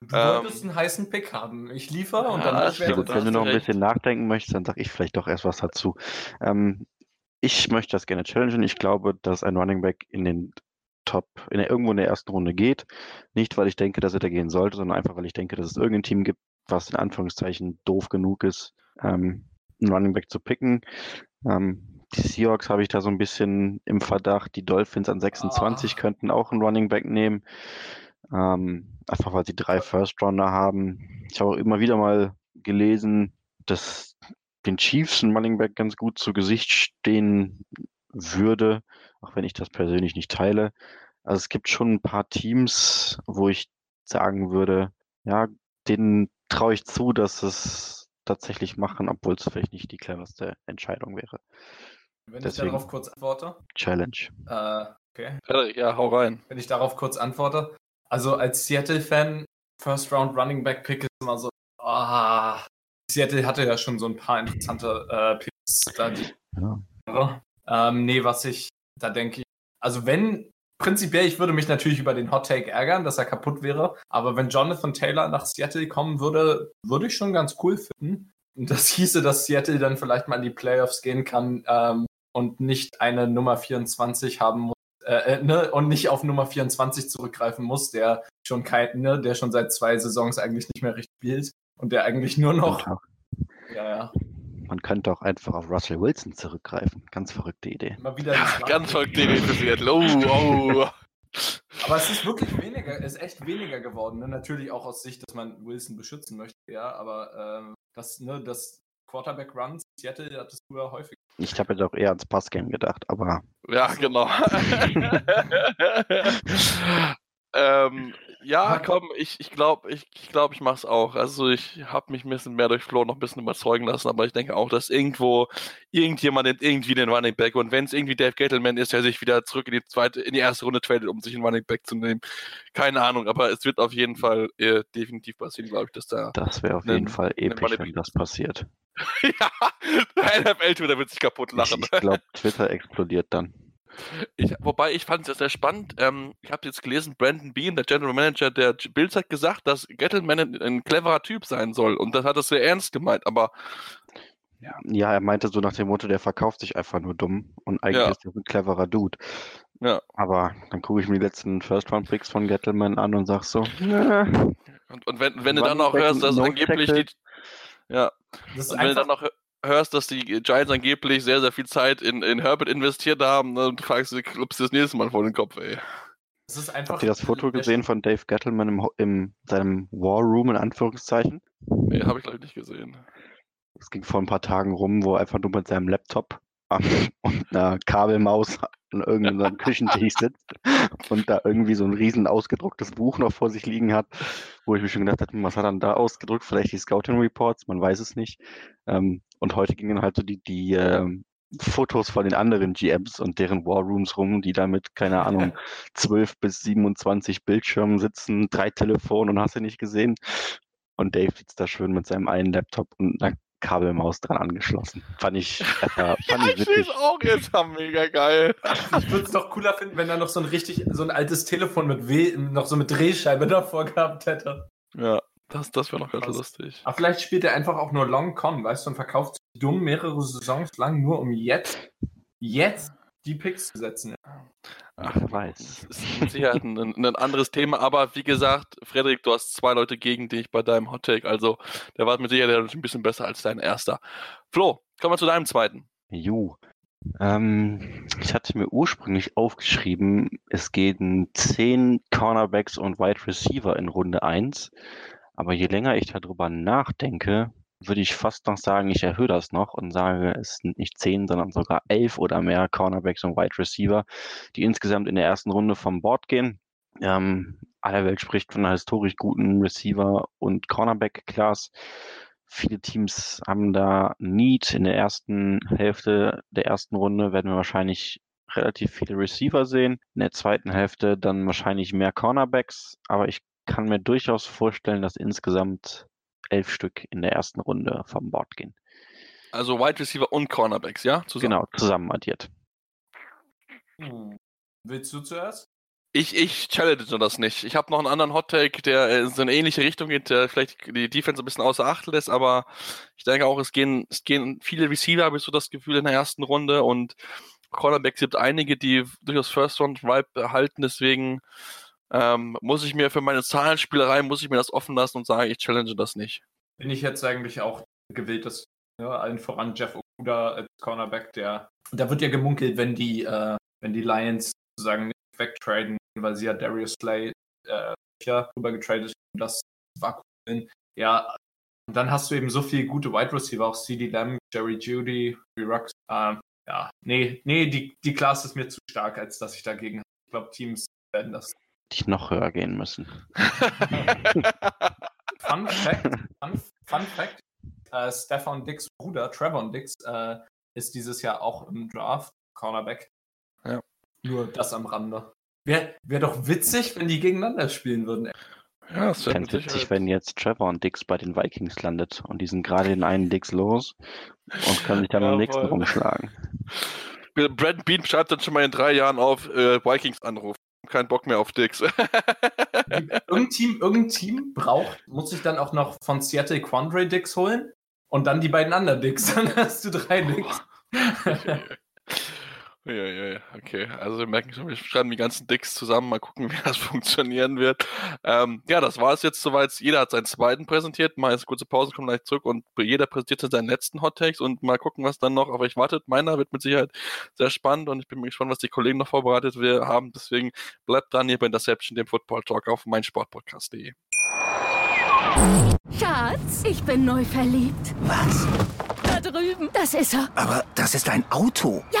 Du ähm, wolltest einen heißen Pick haben. Ich liefere und ja, dann ja, gut, Wenn du noch ein bisschen nachdenken möchtest, dann sage ich vielleicht doch erst was dazu. Ähm, ich möchte das gerne challengen. Ich glaube, dass ein Running Back in den Top, in der, irgendwo in der ersten Runde geht. Nicht, weil ich denke, dass er da gehen sollte, sondern einfach, weil ich denke, dass es irgendein Team gibt, was in Anführungszeichen doof genug ist, ähm, einen Running Back zu picken. Ähm, die Seahawks habe ich da so ein bisschen im Verdacht. Die Dolphins an 26 oh. könnten auch einen Running Back nehmen. Ähm, einfach weil sie drei First Runner haben. Ich habe auch immer wieder mal gelesen, dass den Chiefs ein Running Back ganz gut zu Gesicht stehen würde auch wenn ich das persönlich nicht teile. Also es gibt schon ein paar Teams, wo ich sagen würde, ja, denen traue ich zu, dass es tatsächlich machen, obwohl es vielleicht nicht die cleverste Entscheidung wäre. Wenn Deswegen, ich darauf kurz antworte. Challenge. Äh, okay. Ja, hau rein. Wenn ich darauf kurz antworte. Also als Seattle-Fan, First Round Running Back Pick ist immer so, ah, Seattle hatte ja schon so ein paar interessante äh, Picks da. Die, ja. Ähm, nee, was ich da denke ich, also wenn, prinzipiell, ich würde mich natürlich über den Hot Take ärgern, dass er kaputt wäre, aber wenn Jonathan Taylor nach Seattle kommen würde, würde ich schon ganz cool finden. Und das hieße, dass Seattle dann vielleicht mal in die Playoffs gehen kann ähm, und nicht eine Nummer 24 haben muss. Äh, äh, ne, und nicht auf Nummer 24 zurückgreifen muss, der schon kein, ne, der schon seit zwei Saisons eigentlich nicht mehr richtig spielt und der eigentlich nur noch. Ja, ja. Man könnte auch einfach auf Russell Wilson zurückgreifen. Ganz verrückte Idee. Mal wieder ja, ganz verrückte Idee für Seattle. Oh, oh. Aber es ist wirklich weniger, ist echt weniger geworden. Ne? Natürlich auch aus Sicht, dass man Wilson beschützen möchte, ja, aber ähm, das, ne, das Quarterback-Runs, Seattle hat es früher häufig. Ich habe jetzt auch eher ans Passgame gedacht, aber. Ja, genau. ähm, ja, komm, ich, ich glaube, ich, ich, glaub, ich mache es auch. Also ich habe mich ein bisschen mehr durch Flo noch ein bisschen überzeugen lassen, aber ich denke auch, dass irgendwo irgendjemand irgendwie den Running Back und wenn es irgendwie Dave Gettleman ist, der sich wieder zurück in die zweite, in die erste Runde tradet, um sich einen Running Back zu nehmen. Keine Ahnung, aber es wird auf jeden Fall äh, definitiv passieren, glaube ich, dass da. Das wäre auf einen, jeden Fall episch, wenn das passiert. ja, der NFL-Twitter wird sich kaputt lachen. Ich, ich glaube, Twitter explodiert dann. Ich, wobei ich fand es sehr spannend. Ähm, ich habe jetzt gelesen, Brandon Bean, der General Manager der Bills, hat gesagt, dass Gettleman ein, ein, cleverer Typ sein soll. Und das hat er sehr ernst gemeint. Aber ja. ja, er meinte so nach dem Motto, der verkauft sich einfach nur dumm. Und eigentlich ja. ist er ein cleverer Dude. Ja. Aber dann gucke ich mir die letzten First-Round-Picks von Gettleman an und sag so, ja. Und, und wenn, wenn du dann auch hörst, dass angeblich die. Ja. Das ist, einfach, hörst, dass die Giants angeblich sehr, sehr viel Zeit in, in Herbert investiert haben ne, und fragst dich, klopfst das nächste Mal vor den Kopf, ey. Das ist einfach Habt ihr das Foto gesehen von Dave Gettleman im, in seinem War Room in Anführungszeichen? Nee, habe ich gleich nicht gesehen. Es ging vor ein paar Tagen rum, wo er einfach nur mit seinem Laptop und einer Kabelmaus an irgendeinem Küchentisch sitzt und da irgendwie so ein riesen ausgedrucktes Buch noch vor sich liegen hat, wo ich mir schon gedacht habe, was hat er dann da ausgedruckt? Vielleicht die Scouting Reports, man weiß es nicht. Ähm, und heute gingen halt so die, die ähm, Fotos von den anderen GMs und deren War Rooms rum, die da mit, keine Ahnung, 12 bis 27 Bildschirmen sitzen, drei Telefone und hast du nicht gesehen. Und Dave sitzt da schön mit seinem einen Laptop und einer Kabelmaus dran angeschlossen. Fand ich, äh, fand ja, ich witzig. auch jetzt haben mega geil. Ich würde es doch cooler finden, wenn er noch so ein richtig, so ein altes Telefon mit w noch so mit Drehscheibe davor gehabt hätte. Ja, das, das wäre noch ganz lustig. Aber vielleicht spielt er einfach auch nur Long Con, weißt du, und verkauft sich dumm mehrere Saisons lang, nur um jetzt, jetzt die Picks zu setzen. Ach, wer weiß. Das ist mit Sicherheit ein, ein, anderes Thema, aber wie gesagt, Frederik, du hast zwei Leute gegen dich bei deinem Hot Take, also der war mit Sicherheit ein bisschen besser als dein erster. Flo, kommen wir zu deinem zweiten. Jo. Ähm, ich hatte mir ursprünglich aufgeschrieben, es gehen zehn Cornerbacks und Wide Receiver in Runde 1. Aber je länger ich darüber nachdenke, würde ich fast noch sagen, ich erhöhe das noch und sage, es sind nicht zehn, sondern sogar elf oder mehr Cornerbacks und Wide Receiver, die insgesamt in der ersten Runde vom Board gehen. Ähm, aller Welt spricht von einer historisch guten Receiver- und Cornerback-Class. Viele Teams haben da Need. In der ersten Hälfte der ersten Runde werden wir wahrscheinlich relativ viele Receiver sehen. In der zweiten Hälfte dann wahrscheinlich mehr Cornerbacks. Aber ich kann mir durchaus vorstellen, dass insgesamt elf Stück in der ersten Runde vom Board gehen. Also Wide Receiver und Cornerbacks, ja? Zusammen. Genau, zusammen addiert. Hm. Willst du zuerst? Ich, ich challenge das nicht. Ich habe noch einen anderen Hot Take, der in so eine ähnliche Richtung geht, der vielleicht die Defense ein bisschen außer Acht lässt, aber ich denke auch, es gehen, es gehen viele Receiver, habe ich so das Gefühl, in der ersten Runde und Cornerbacks gibt einige, die durchaus First Round Vibe behalten, deswegen ähm, muss ich mir für meine Zahlenspielerei, muss ich mir das offen lassen und sagen, ich challenge das nicht. Bin ich jetzt eigentlich auch gewillt, dass ja, allen voran Jeff Okuda als Cornerback, der, da wird ja gemunkelt, wenn die, äh, wenn die Lions sozusagen nicht wegtraden, weil sie ja Darius Slay äh, ja, rüber getradet haben, das cool. Ja, und dann hast du eben so viele gute Wide Receiver, auch CD Lamb, Jerry Judy, Rux. Ähm, ja, nee, nee, die, die Class ist mir zu stark, als dass ich dagegen. Ich glaube, Teams werden das die noch höher gehen müssen. Fun Fact, Fun, Fun Fact äh, Stefan Dix Bruder, Trevor Dix, äh, ist dieses Jahr auch im Draft, Cornerback. Ja. Nur das am Rande. Wäre wär doch witzig, wenn die gegeneinander spielen würden. Ja, das wäre witzig, wenn jetzt Trevor und Dix bei den Vikings landet und die sind gerade den einen Dix los und können sich dann ja, am nächsten rumschlagen. Brad Bean schreibt dann schon mal in drei Jahren auf äh, Vikings Anruf keinen Bock mehr auf Dix. irgendein, Team, irgendein Team braucht, muss ich dann auch noch von Seattle Quandre Dix holen und dann die beiden anderen Dix. Dann hast du drei Dix. Ja, ja, okay. Also wir merken schon, wir schreiben die ganzen Dicks zusammen, mal gucken, wie das funktionieren wird. Ähm, ja, das war es jetzt soweit. Jeder hat seinen zweiten präsentiert. Mal jetzt kurze Pause, kommen gleich zurück und jeder präsentiert seinen letzten Hot Takes und mal gucken, was dann noch auf euch wartet. Meiner wird mit Sicherheit sehr spannend und ich bin gespannt, was die Kollegen noch vorbereitet haben. Deswegen bleibt dran hier bei Interception, dem Football Talk auf meinsportpodcast.de. Schatz, ich bin neu verliebt. Was? Da drüben. Das ist er. Aber das ist ein Auto. Ja,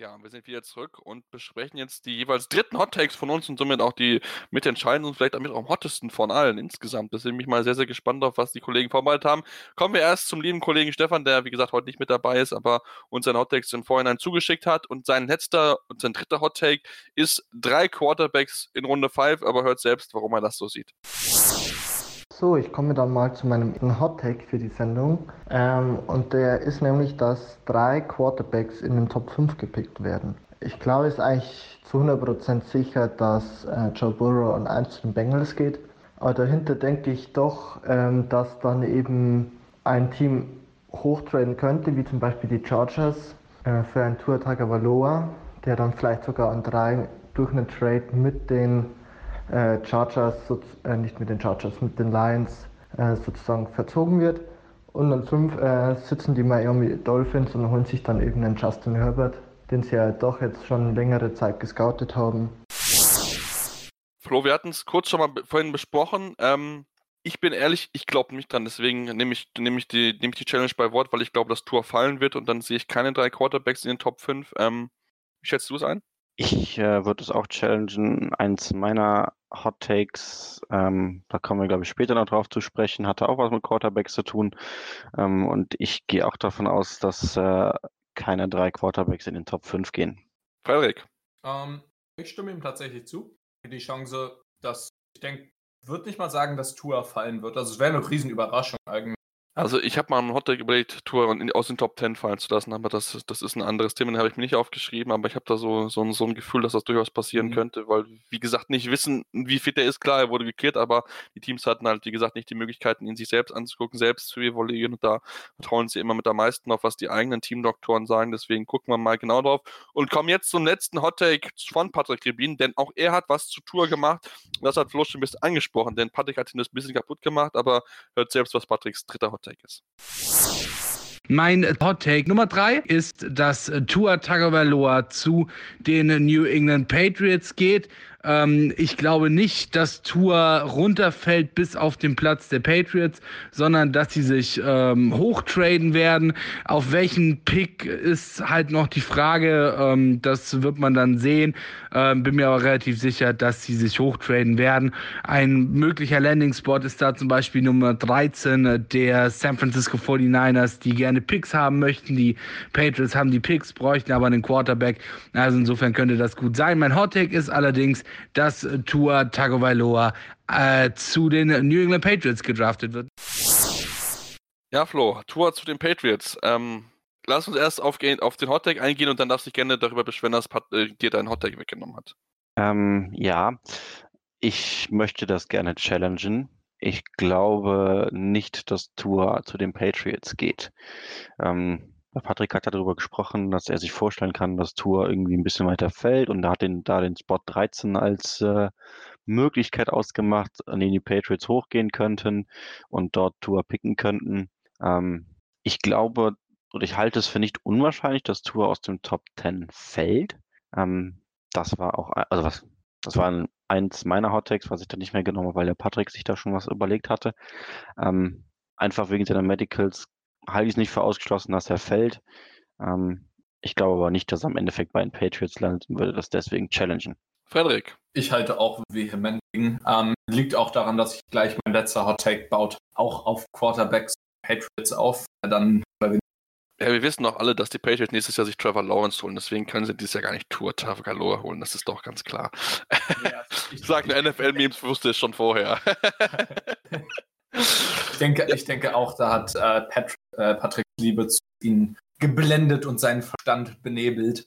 Ja, wir sind wieder zurück und besprechen jetzt die jeweils dritten Hot Takes von uns und somit auch die mitentscheidenden und vielleicht damit auch am hottesten von allen insgesamt. Deswegen bin ich mal sehr, sehr gespannt auf, was die Kollegen vorbereitet haben. Kommen wir erst zum lieben Kollegen Stefan, der wie gesagt heute nicht mit dabei ist, aber uns seine Hot Takes im Vorhinein zugeschickt hat. Und sein letzter und sein dritter Hot Take ist drei Quarterbacks in Runde 5, aber hört selbst, warum er das so sieht. So, ich komme dann mal zu meinem Hot Take für die Sendung. Ähm, und der ist nämlich, dass drei Quarterbacks in den Top 5 gepickt werden. Ich glaube, es ist eigentlich zu 100% sicher, dass äh, Joe Burrow an 1 zu den Bengals geht. Aber dahinter denke ich doch, ähm, dass dann eben ein Team hochtraden könnte, wie zum Beispiel die Chargers äh, für ein Tour Tagovailoa. der dann vielleicht sogar an drei durch einen Trade mit den Chargers, äh, nicht mit den Chargers, mit den Lions äh, sozusagen verzogen wird. Und an fünf äh, sitzen die Miami Dolphins und holen sich dann eben einen Justin Herbert, den sie ja doch jetzt schon längere Zeit gescoutet haben. Flo, wir hatten es kurz schon mal vorhin besprochen. Ähm, ich bin ehrlich, ich glaube nicht dran. Deswegen nehme ich, nehm ich, die, nehm ich die Challenge bei Wort, weil ich glaube, dass Tour fallen wird und dann sehe ich keine drei Quarterbacks in den Top 5. Ähm, wie schätzt du es ein? Ich äh, würde es auch challengen. Eins meiner Hot Takes, ähm, da kommen wir, glaube ich, später noch drauf zu sprechen, hatte auch was mit Quarterbacks zu tun. Ähm, und ich gehe auch davon aus, dass äh, keine drei Quarterbacks in den Top 5 gehen. Frederik. Ähm, ich stimme ihm tatsächlich zu. Die Chance, dass ich denke, würde nicht mal sagen, dass Tour fallen wird. Also es wäre eine Riesenüberraschung eigentlich. Also ich habe mal einen Hottag überlegt, Tour aus den Top 10 fallen zu lassen, aber das, das ist ein anderes Thema, den habe ich mir nicht aufgeschrieben, aber ich habe da so, so, ein, so ein Gefühl, dass das durchaus passieren mhm. könnte, weil, wie gesagt, nicht wissen, wie fit er ist, klar, er wurde geklärt, aber die Teams hatten halt, wie gesagt, nicht die Möglichkeiten, ihn sich selbst anzugucken, selbst zu evaluieren. Und da vertrauen sie immer mit am meisten auf, was die eigenen Teamdoktoren sagen, deswegen gucken wir mal genau drauf. Und kommen jetzt zum letzten Hottake von Patrick Rebin, denn auch er hat was zu Tour gemacht. Das hat Flo schon ein bisschen angesprochen, denn Patrick hat ihn das ein bisschen kaputt gemacht, aber hört selbst, was Patricks dritter Hottake ist. Mein Hot Take Nummer drei ist, dass Tua Tagovailoa zu den New England Patriots geht. Ähm, ich glaube nicht, dass Tour runterfällt bis auf den Platz der Patriots, sondern dass sie sich ähm, hochtraden werden. Auf welchen Pick ist halt noch die Frage. Ähm, das wird man dann sehen. Ähm, bin mir aber relativ sicher, dass sie sich hochtraden werden. Ein möglicher Landing-Spot ist da zum Beispiel Nummer 13 der San Francisco 49ers, die gerne Picks haben möchten. Die Patriots haben die Picks, bräuchten aber einen Quarterback. Also insofern könnte das gut sein. Mein Hot Take ist allerdings, dass Tua Tagovailoa äh, zu den New England Patriots gedraftet wird. Ja, Flo, Tua zu den Patriots. Ähm, lass uns erst auf, auf den Hottag eingehen und dann darfst du dich gerne darüber beschweren, dass Pat, äh, dir dein Hottag weggenommen hat. Ähm, ja, ich möchte das gerne challengen. Ich glaube nicht, dass Tua zu den Patriots geht. Ähm, Patrick hat darüber gesprochen, dass er sich vorstellen kann, dass Tour irgendwie ein bisschen weiter fällt und er hat den, da den Spot 13 als äh, Möglichkeit ausgemacht, an den die Patriots hochgehen könnten und dort Tour picken könnten. Ähm, ich glaube oder ich halte es für nicht unwahrscheinlich, dass Tour aus dem Top 10 fällt. Ähm, das war auch, also was, das war ein, eins meiner Hot Takes, was ich dann nicht mehr genommen habe, weil der Patrick sich da schon was überlegt hatte. Ähm, einfach wegen seiner Medicals halte ich es nicht für ausgeschlossen, dass er fällt. Ähm, ich glaube aber nicht, dass er am Endeffekt bei den Patriots landet und würde das deswegen challengen. Frederik. Ich halte auch vehement gegen. Ähm, liegt auch daran, dass ich gleich mein letzter Hot Take baut, auch auf Quarterbacks Patriots auf. Dann ja, wir wissen doch alle, dass die Patriots nächstes Jahr sich Trevor Lawrence holen. Deswegen können sie dieses Jahr gar nicht Tour Trevor Galoa holen. Das ist doch ganz klar. Ja, ich sage, NFL-Memes wusste es schon vorher. ich, denke, ich denke auch, da hat äh, Patrick, äh, Patrick Liebe zu ihn geblendet und seinen Verstand benebelt.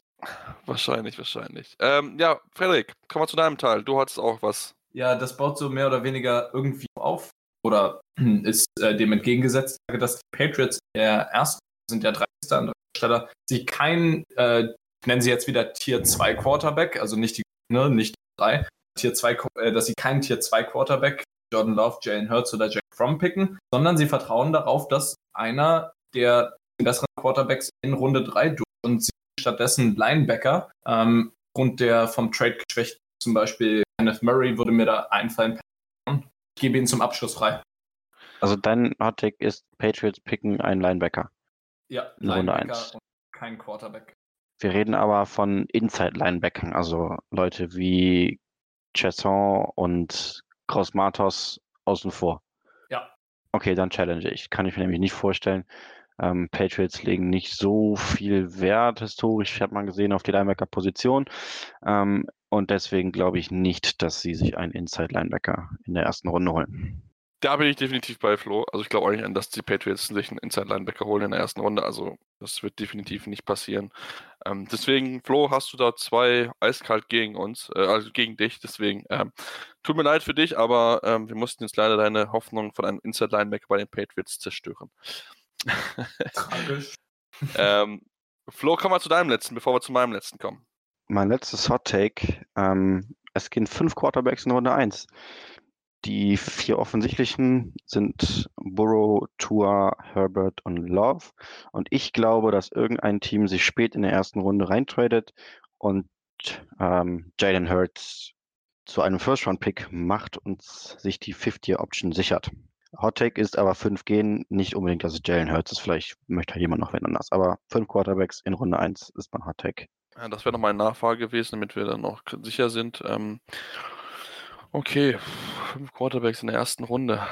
Wahrscheinlich, wahrscheinlich. Ähm, ja, Frederik, kommen wir zu deinem Teil. Du hattest auch was. Ja, das baut so mehr oder weniger irgendwie auf oder ist äh, dem entgegengesetzt, dass die Patriots der ersten sind ja 30. an der Stelle, sie kein, äh, nennen sie jetzt wieder Tier 2 Quarterback, also nicht die, ne, nicht 3, Tier 2, äh, dass sie keinen Tier 2 Quarterback, Jordan Love, Jalen Hurts oder Jack Fromm picken, sondern sie vertrauen darauf, dass einer der besseren Quarterbacks in Runde 3 durch und sie stattdessen Linebacker, ähm, aufgrund der vom Trade geschwächt, zum Beispiel Kenneth Murray würde mir da einfallen. Ich gebe ihn zum Abschluss frei. Also dein Hot ist, Patriots picken einen Linebacker. Ja, in Runde 1. kein Quarterback. Wir reden aber von Inside-Linebackern, also Leute wie Chesson und Gross-Matos außen vor. Ja. Okay, dann challenge ich. Kann ich mir nämlich nicht vorstellen. Ähm, Patriots legen nicht so viel Wert historisch, hat man gesehen, auf die Linebacker-Position. Ähm, und deswegen glaube ich nicht, dass sie sich einen Inside-Linebacker in der ersten Runde holen. Da bin ich definitiv bei Flo. Also ich glaube auch nicht dass die Patriots sich einen Inside-Linebacker holen in der ersten Runde. Also das wird definitiv nicht passieren. Ähm, deswegen, Flo, hast du da zwei eiskalt gegen uns, äh, also gegen dich. Deswegen, ähm, tut mir leid für dich, aber ähm, wir mussten jetzt leider deine Hoffnung von einem Inside-Linebacker bei den Patriots zerstören. Tragisch. ähm, Flo, komm mal zu deinem letzten, bevor wir zu meinem letzten kommen. mein letztes Hot Take. Ähm, es gehen fünf Quarterbacks in Runde 1. Die vier offensichtlichen sind Burrow, Tua, Herbert und Love. Und ich glaube, dass irgendein Team sich spät in der ersten Runde reintradet und ähm, Jalen Hurts zu einem First-Round-Pick macht und sich die 50-Option sichert. Hot Take ist aber 5 gehen, nicht unbedingt, dass es Jalen Hurts ist. Vielleicht möchte jemand noch wen anders. Aber 5 Quarterbacks in Runde 1 ist mein Hot Take. Ja, das wäre noch meine Nachfrage gewesen, damit wir dann noch sicher sind. Ähm, okay, 5 Quarterbacks in der ersten Runde.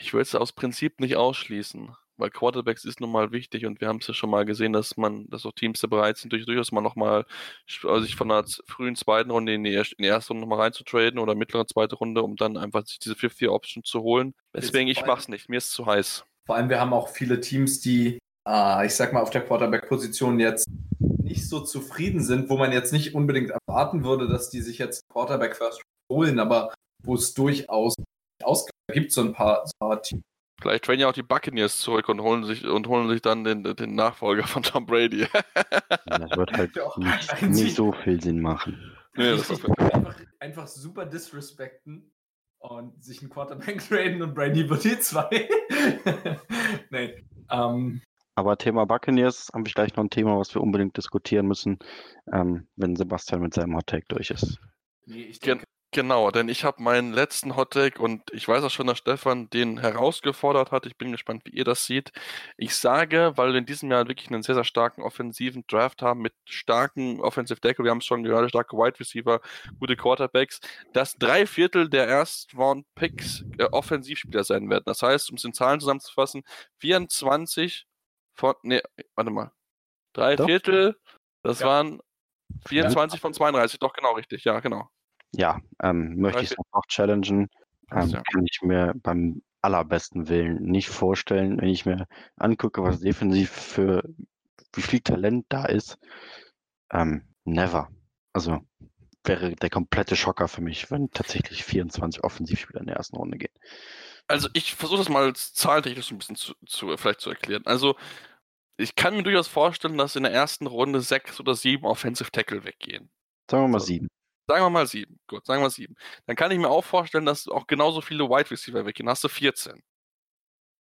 Ich würde es aus Prinzip nicht ausschließen weil Quarterbacks ist nun mal wichtig und wir haben es ja schon mal gesehen, dass man, dass auch Teams da bereit sind, durchaus mal nochmal also sich von einer frühen zweiten Runde in die, erste, in die erste Runde nochmal reinzutraden oder mittlere zweite Runde, um dann einfach sich diese 50-Option zu holen. Deswegen, ich mach's nicht. Mir ist zu heiß. Vor allem, wir haben auch viele Teams, die, äh, ich sag mal, auf der Quarterback-Position jetzt nicht so zufrieden sind, wo man jetzt nicht unbedingt erwarten würde, dass die sich jetzt Quarterback first holen, aber wo es durchaus Ausgaben gibt, so ein paar, so ein paar Teams, Vielleicht trainen ja auch die Buccaneers zurück und holen sich und holen sich dann den, den Nachfolger von Tom Brady. das wird halt nicht, nicht, so viel Sinn machen. Nee, das einfach, einfach super disrespekten und sich einen Quarterback traden und Brady wird die zwei. nee. Ähm. aber Thema Buccaneers habe ich gleich noch ein Thema, was wir unbedingt diskutieren müssen, ähm, wenn Sebastian mit seinem Hot Take durch ist. Nee, ich denke, Genau, denn ich habe meinen letzten Hottake und ich weiß auch schon, dass Stefan den herausgefordert hat. Ich bin gespannt, wie ihr das seht. Ich sage, weil wir in diesem Jahr wirklich einen sehr, sehr starken offensiven Draft haben mit starken Offensive Deckle, wir haben es schon gehört, starke Wide Receiver, gute Quarterbacks, dass drei Viertel der Erst-Round-Picks äh, Offensivspieler sein werden. Das heißt, um es in Zahlen zusammenzufassen, 24 von, nee, warte mal, drei Doch. Viertel, das ja. waren 24 ja. von 32, doch genau richtig, ja, genau. Ja, ähm, möchte ich es noch challengen. Ähm, ja. Kann ich mir beim allerbesten Willen nicht vorstellen, wenn ich mir angucke, was defensiv für wie viel Talent da ist. Ähm, never. Also wäre der komplette Schocker für mich, wenn tatsächlich 24 Offensivspieler in der ersten Runde gehen. Also ich versuche das mal zahltechnisch ein bisschen zu, zu, vielleicht zu erklären. Also ich kann mir durchaus vorstellen, dass in der ersten Runde sechs oder sieben Offensive Tackle weggehen. Sagen wir mal so. sieben. Sagen wir mal sieben. Gut, sagen wir sieben. Dann kann ich mir auch vorstellen, dass auch genauso viele Wide Receiver weggehen. Dann hast du 14.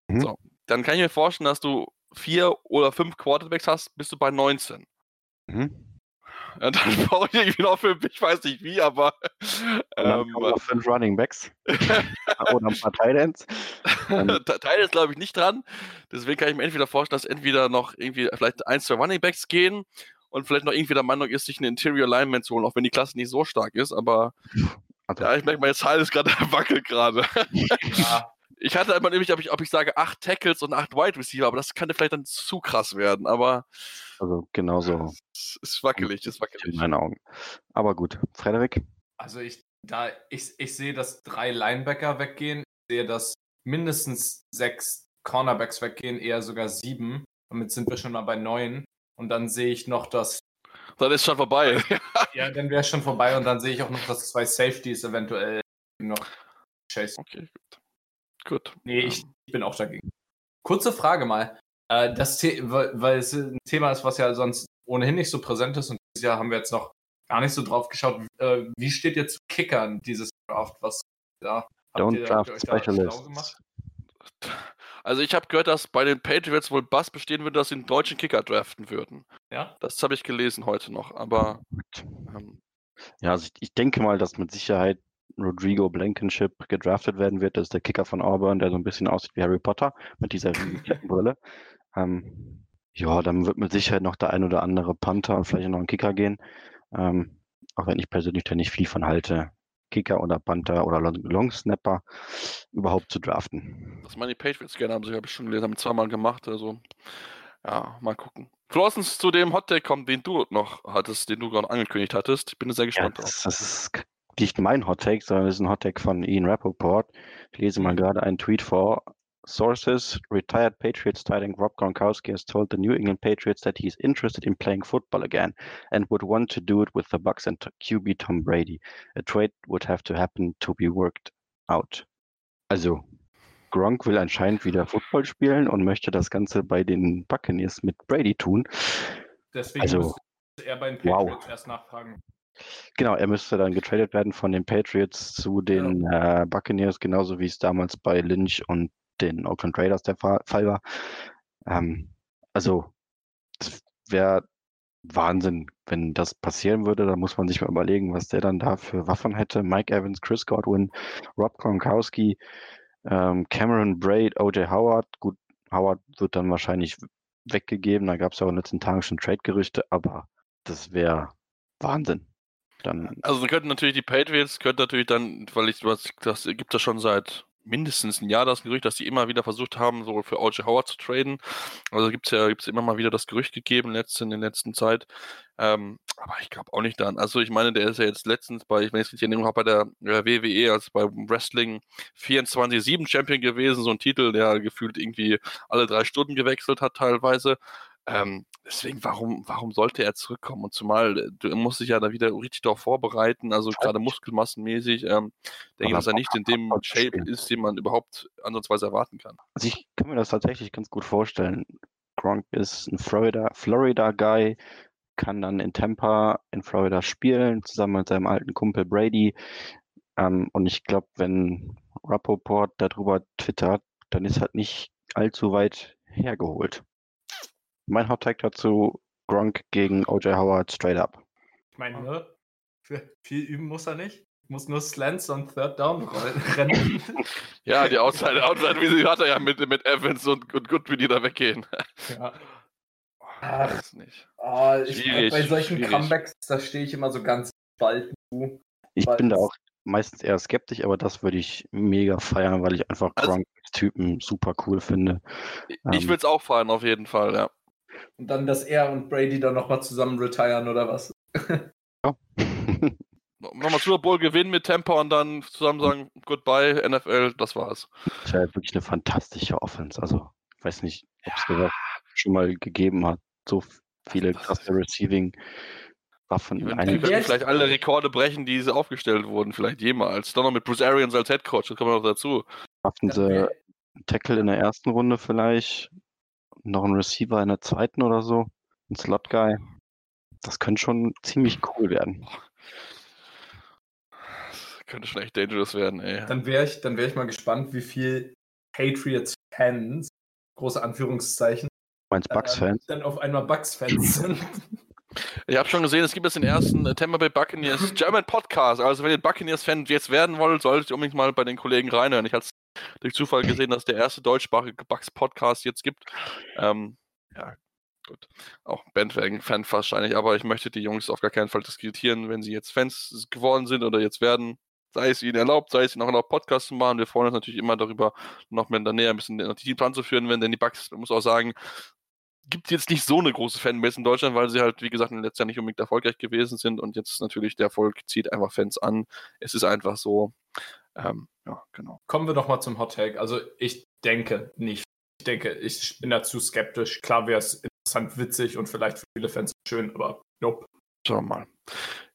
Mhm. So. Dann kann ich mir vorstellen, dass du vier oder fünf Quarterbacks hast, bist du bei 19. Mhm. Ja, dann brauche ich irgendwie noch fünf, ich weiß nicht wie, aber. Ähm, noch fünf Running Backs. oder ein paar Titans. Titans glaube ich nicht dran. Deswegen kann ich mir entweder vorstellen, dass entweder noch irgendwie vielleicht ein, zwei Running Backs gehen und vielleicht noch irgendwie der Meinung ist, sich einen Interior Lineman zu holen, auch wenn die Klasse nicht so stark ist, aber also. ja, ich merke, meine Zahl ist gerade wackelt gerade. Ja. Ich hatte einmal nämlich, ob ich, ob ich sage, acht Tackles und acht Wide Receiver, aber das könnte vielleicht dann zu krass werden, aber. Also genauso. Es ist wackelig, ist wackelig. In meinen Augen. Aber gut. Frederik? Also ich, da, ich, ich sehe, dass drei Linebacker weggehen. Ich sehe, dass mindestens sechs Cornerbacks weggehen, eher sogar sieben. Damit sind wir schon mal bei neun. Und dann sehe ich noch, dass. Dann ist schon vorbei. ja, dann wäre es schon vorbei und dann sehe ich auch noch, dass zwei Safeties eventuell noch chase. Okay, gut. Gut. Nee, ich, ich bin auch dagegen. Kurze Frage mal. Äh, das weil, weil es ein Thema ist, was ja sonst ohnehin nicht so präsent ist und dieses Jahr haben wir jetzt noch gar nicht so drauf geschaut. Äh, wie steht jetzt Kickern dieses Draft? Was da? Don't Draft Specialist. Also ich habe gehört, dass bei den Patriots wohl Bass bestehen würde, dass sie einen deutschen Kicker draften würden. Ja. Das habe ich gelesen heute noch, aber. Ähm, ja, also ich, ich, denke mal, dass mit Sicherheit Rodrigo Blankenship gedraftet werden wird. Das ist der Kicker von Auburn, der so ein bisschen aussieht wie Harry Potter mit dieser Brille. Ähm, ja, dann wird mit Sicherheit noch der ein oder andere Panther und vielleicht noch ein Kicker gehen. Ähm, auch wenn ich persönlich da nicht viel von halte. Kicker oder Panther oder Long Snapper überhaupt zu draften. Das meine die Patriots gerne haben, sie habe ich schon gelesen, haben zweimal gemacht, also ja, mal gucken. Lass uns zu dem Hot Take kommen, den du noch hattest, den du gerade angekündigt hattest. Ich bin sehr gespannt ja, das, drauf. Das ist nicht mein Hot Take, sondern es ist ein Hot Take von Ian Rappaport. Ich lese mal mhm. gerade einen Tweet vor. Sources, retired Patriots tight end Rob Gronkowski has told the New England Patriots that he is interested in playing football again and would want to do it with the Bucks and QB Tom Brady. A trade would have to happen to be worked out. Also, Gronk will anscheinend wieder Football spielen und möchte das Ganze bei den Buccaneers mit Brady tun. Deswegen, also, Er bei den Patriots wow. erst nachfragen. Genau, er müsste dann getradet werden von den Patriots zu den ja. äh, Buccaneers, genauso wie es damals bei Lynch und den Oakland Raiders der Fall war. Ähm, also, das wäre Wahnsinn, wenn das passieren würde. Da muss man sich mal überlegen, was der dann da für Waffen hätte. Mike Evans, Chris Godwin, Rob Gronkowski, ähm, Cameron Braid, OJ Howard. Gut, Howard wird dann wahrscheinlich weggegeben. Da gab es ja auch in den letzten Tagen schon Trade-Gerüchte, aber das wäre Wahnsinn. Dann also könnten natürlich die Patriots, könnten natürlich dann, weil ich, das gibt es schon seit mindestens ein Jahr das Gerücht, dass sie immer wieder versucht haben, so für O.J. Howard zu traden. Also gibt es ja gibt's immer mal wieder das Gerücht gegeben letzt, in der letzten Zeit. Ähm, aber ich glaube auch nicht daran. Also ich meine, der ist ja jetzt letztens bei, ich weiß nicht, Erinnerung habe, bei der, der WWE, also bei Wrestling 24-7 Champion gewesen, so ein Titel, der gefühlt irgendwie alle drei Stunden gewechselt hat teilweise. Ähm, deswegen, warum, warum sollte er zurückkommen? Und zumal, äh, du musst dich ja da wieder richtig darauf vorbereiten, also gerade muskelmassenmäßig, ähm, denke ich, dass er nicht in dem Shape ist, den man überhaupt ansatzweise erwarten kann. Also ich kann mir das tatsächlich ganz gut vorstellen. Gronk ist ein Florida, Florida Guy, kann dann in Tampa in Florida spielen, zusammen mit seinem alten Kumpel Brady. Ähm, und ich glaube, wenn Rappaport darüber twittert, dann ist halt nicht allzu weit hergeholt. Mein Hot Take dazu, Gronk gegen OJ Howard straight up. Ich meine, ne? Viel üben muss er nicht. Muss nur Slants und Third Down rennen. ja, die Outside, Outside wie sie hat er ja mit, mit Evans und, und Goodwin, die da weggehen. Ja. Ach, nicht. Oh, ich, bei solchen schwierig. Comebacks, da stehe ich immer so ganz bald zu. Ich bin da auch meistens eher skeptisch, aber das würde ich mega feiern, weil ich einfach also, Gronk Typen super cool finde. Ich ähm, würde es auch feiern, auf jeden Fall, ja. Und dann, dass er und Brady dann nochmal zusammen retiren oder was? Ja. nochmal Super Bowl gewinnen mit Tampa und dann zusammen sagen, goodbye, NFL, das war's. Das wäre wirklich eine fantastische Offense. Also, ich weiß nicht, ob es ja. schon mal gegeben hat. So viele krasse Receiving. Waffen. Die können vielleicht alle Rekorde brechen, die aufgestellt wurden, vielleicht jemals. Dann noch mit Bruce Arians als Head Coach, das kommt noch dazu. Schaffen sie Tackle in der ersten Runde vielleicht, noch ein Receiver in der zweiten oder so, ein Slot Guy. Das könnte schon ziemlich cool werden. Das könnte schon echt dangerous werden, ey. Dann wäre ich, wär ich mal gespannt, wie viel Patriots-Fans, große Anführungszeichen, Meinst? Äh, dann auf einmal Bucks-Fans sind. Ich habe schon gesehen, es gibt jetzt den ersten Tampa Bay Buccaneers German Podcast. Also wenn ihr Buccaneers-Fan jetzt werden wollt, solltet ihr unbedingt mal bei den Kollegen reinhören. Ich hatte durch Zufall gesehen, dass der erste deutschsprachige Bucks-Podcast jetzt gibt. Ähm, ja, gut. Auch Bandwagon-Fan wahrscheinlich, aber ich möchte die Jungs auf gar keinen Fall diskutieren, wenn sie jetzt Fans geworden sind oder jetzt werden. Sei es ihnen erlaubt, sei es ihnen auch erlaubt, Podcasts zu machen. Wir freuen uns natürlich immer darüber, noch mehr in der Nähe ein bisschen die Team zu führen, wenn denn die Bucks, man muss auch sagen, gibt jetzt nicht so eine große Fanbase in Deutschland, weil sie halt, wie gesagt, in letztes Jahr nicht unbedingt erfolgreich gewesen sind und jetzt natürlich der Erfolg zieht einfach Fans an. Es ist einfach so. Ähm, ja, genau. Kommen wir doch mal zum Hot Take. Also ich denke nicht. Ich denke, ich bin da zu skeptisch. Klar wäre es interessant, witzig und vielleicht für viele Fans schön, aber nope. Schauen wir mal.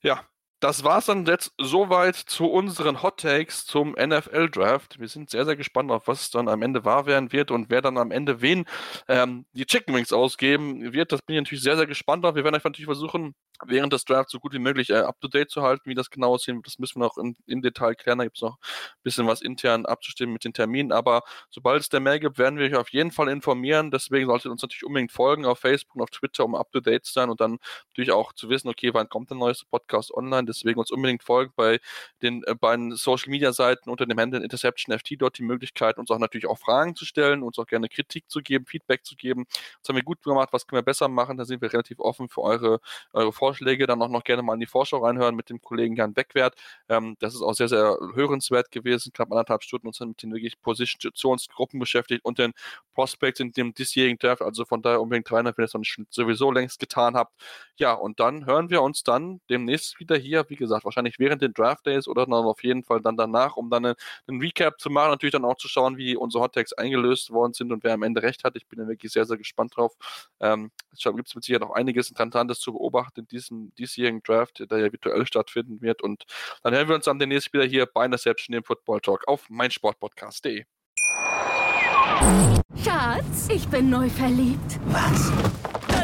Ja, das war's dann jetzt soweit zu unseren Hot Takes zum NFL Draft. Wir sind sehr, sehr gespannt auf, was dann am Ende wahr werden wird und wer dann am Ende wen ähm, die Chicken Wings ausgeben wird. Das bin ich natürlich sehr, sehr gespannt auf. Wir werden euch natürlich versuchen, während des Drafts so gut wie möglich äh, up to date zu halten, wie das genau aussehen Das müssen wir noch im, im Detail klären. Da gibt es noch ein bisschen was intern abzustimmen mit den Terminen. Aber sobald es der mehr gibt, werden wir euch auf jeden Fall informieren. Deswegen solltet ihr uns natürlich unbedingt folgen auf Facebook und auf Twitter, um up to date zu sein und dann natürlich auch zu wissen, okay, wann kommt der neueste Podcast online. Deswegen uns unbedingt folgen bei den äh, beiden Social Media Seiten unter dem Handle Interception FT dort die Möglichkeit, uns auch natürlich auch Fragen zu stellen, uns auch gerne Kritik zu geben, Feedback zu geben. Das haben wir gut gemacht. Was können wir besser machen? Da sind wir relativ offen für eure, eure Vorschläge. Dann auch noch gerne mal in die Vorschau reinhören mit dem Kollegen Jan Beckwert. Ähm, das ist auch sehr, sehr hörenswert gewesen. Knapp anderthalb Stunden uns mit den wirklich Positionsgruppen beschäftigt und den Prospects in dem diesjährigen Draft. Also von daher unbedingt rein, wenn ihr das noch nicht sowieso längst getan habt. Ja, und dann hören wir uns dann demnächst wieder hier. Wie gesagt, wahrscheinlich während den Draft Days oder dann auf jeden Fall dann danach, um dann einen, Recap zu machen. Natürlich dann auch zu schauen, wie unsere Hottext eingelöst worden sind und wer am Ende recht hat. Ich bin da wirklich sehr, sehr gespannt drauf. Ähm, es gibt mit Sicherheit auch einiges Interessantes zu beobachten in diesem diesjährigen Draft, der ja virtuell stattfinden wird. Und dann hören wir uns dann demnächst wieder hier bei Interception, dem Football Talk auf meinsportpodcast.de. Schatz, ich bin neu verliebt. Was?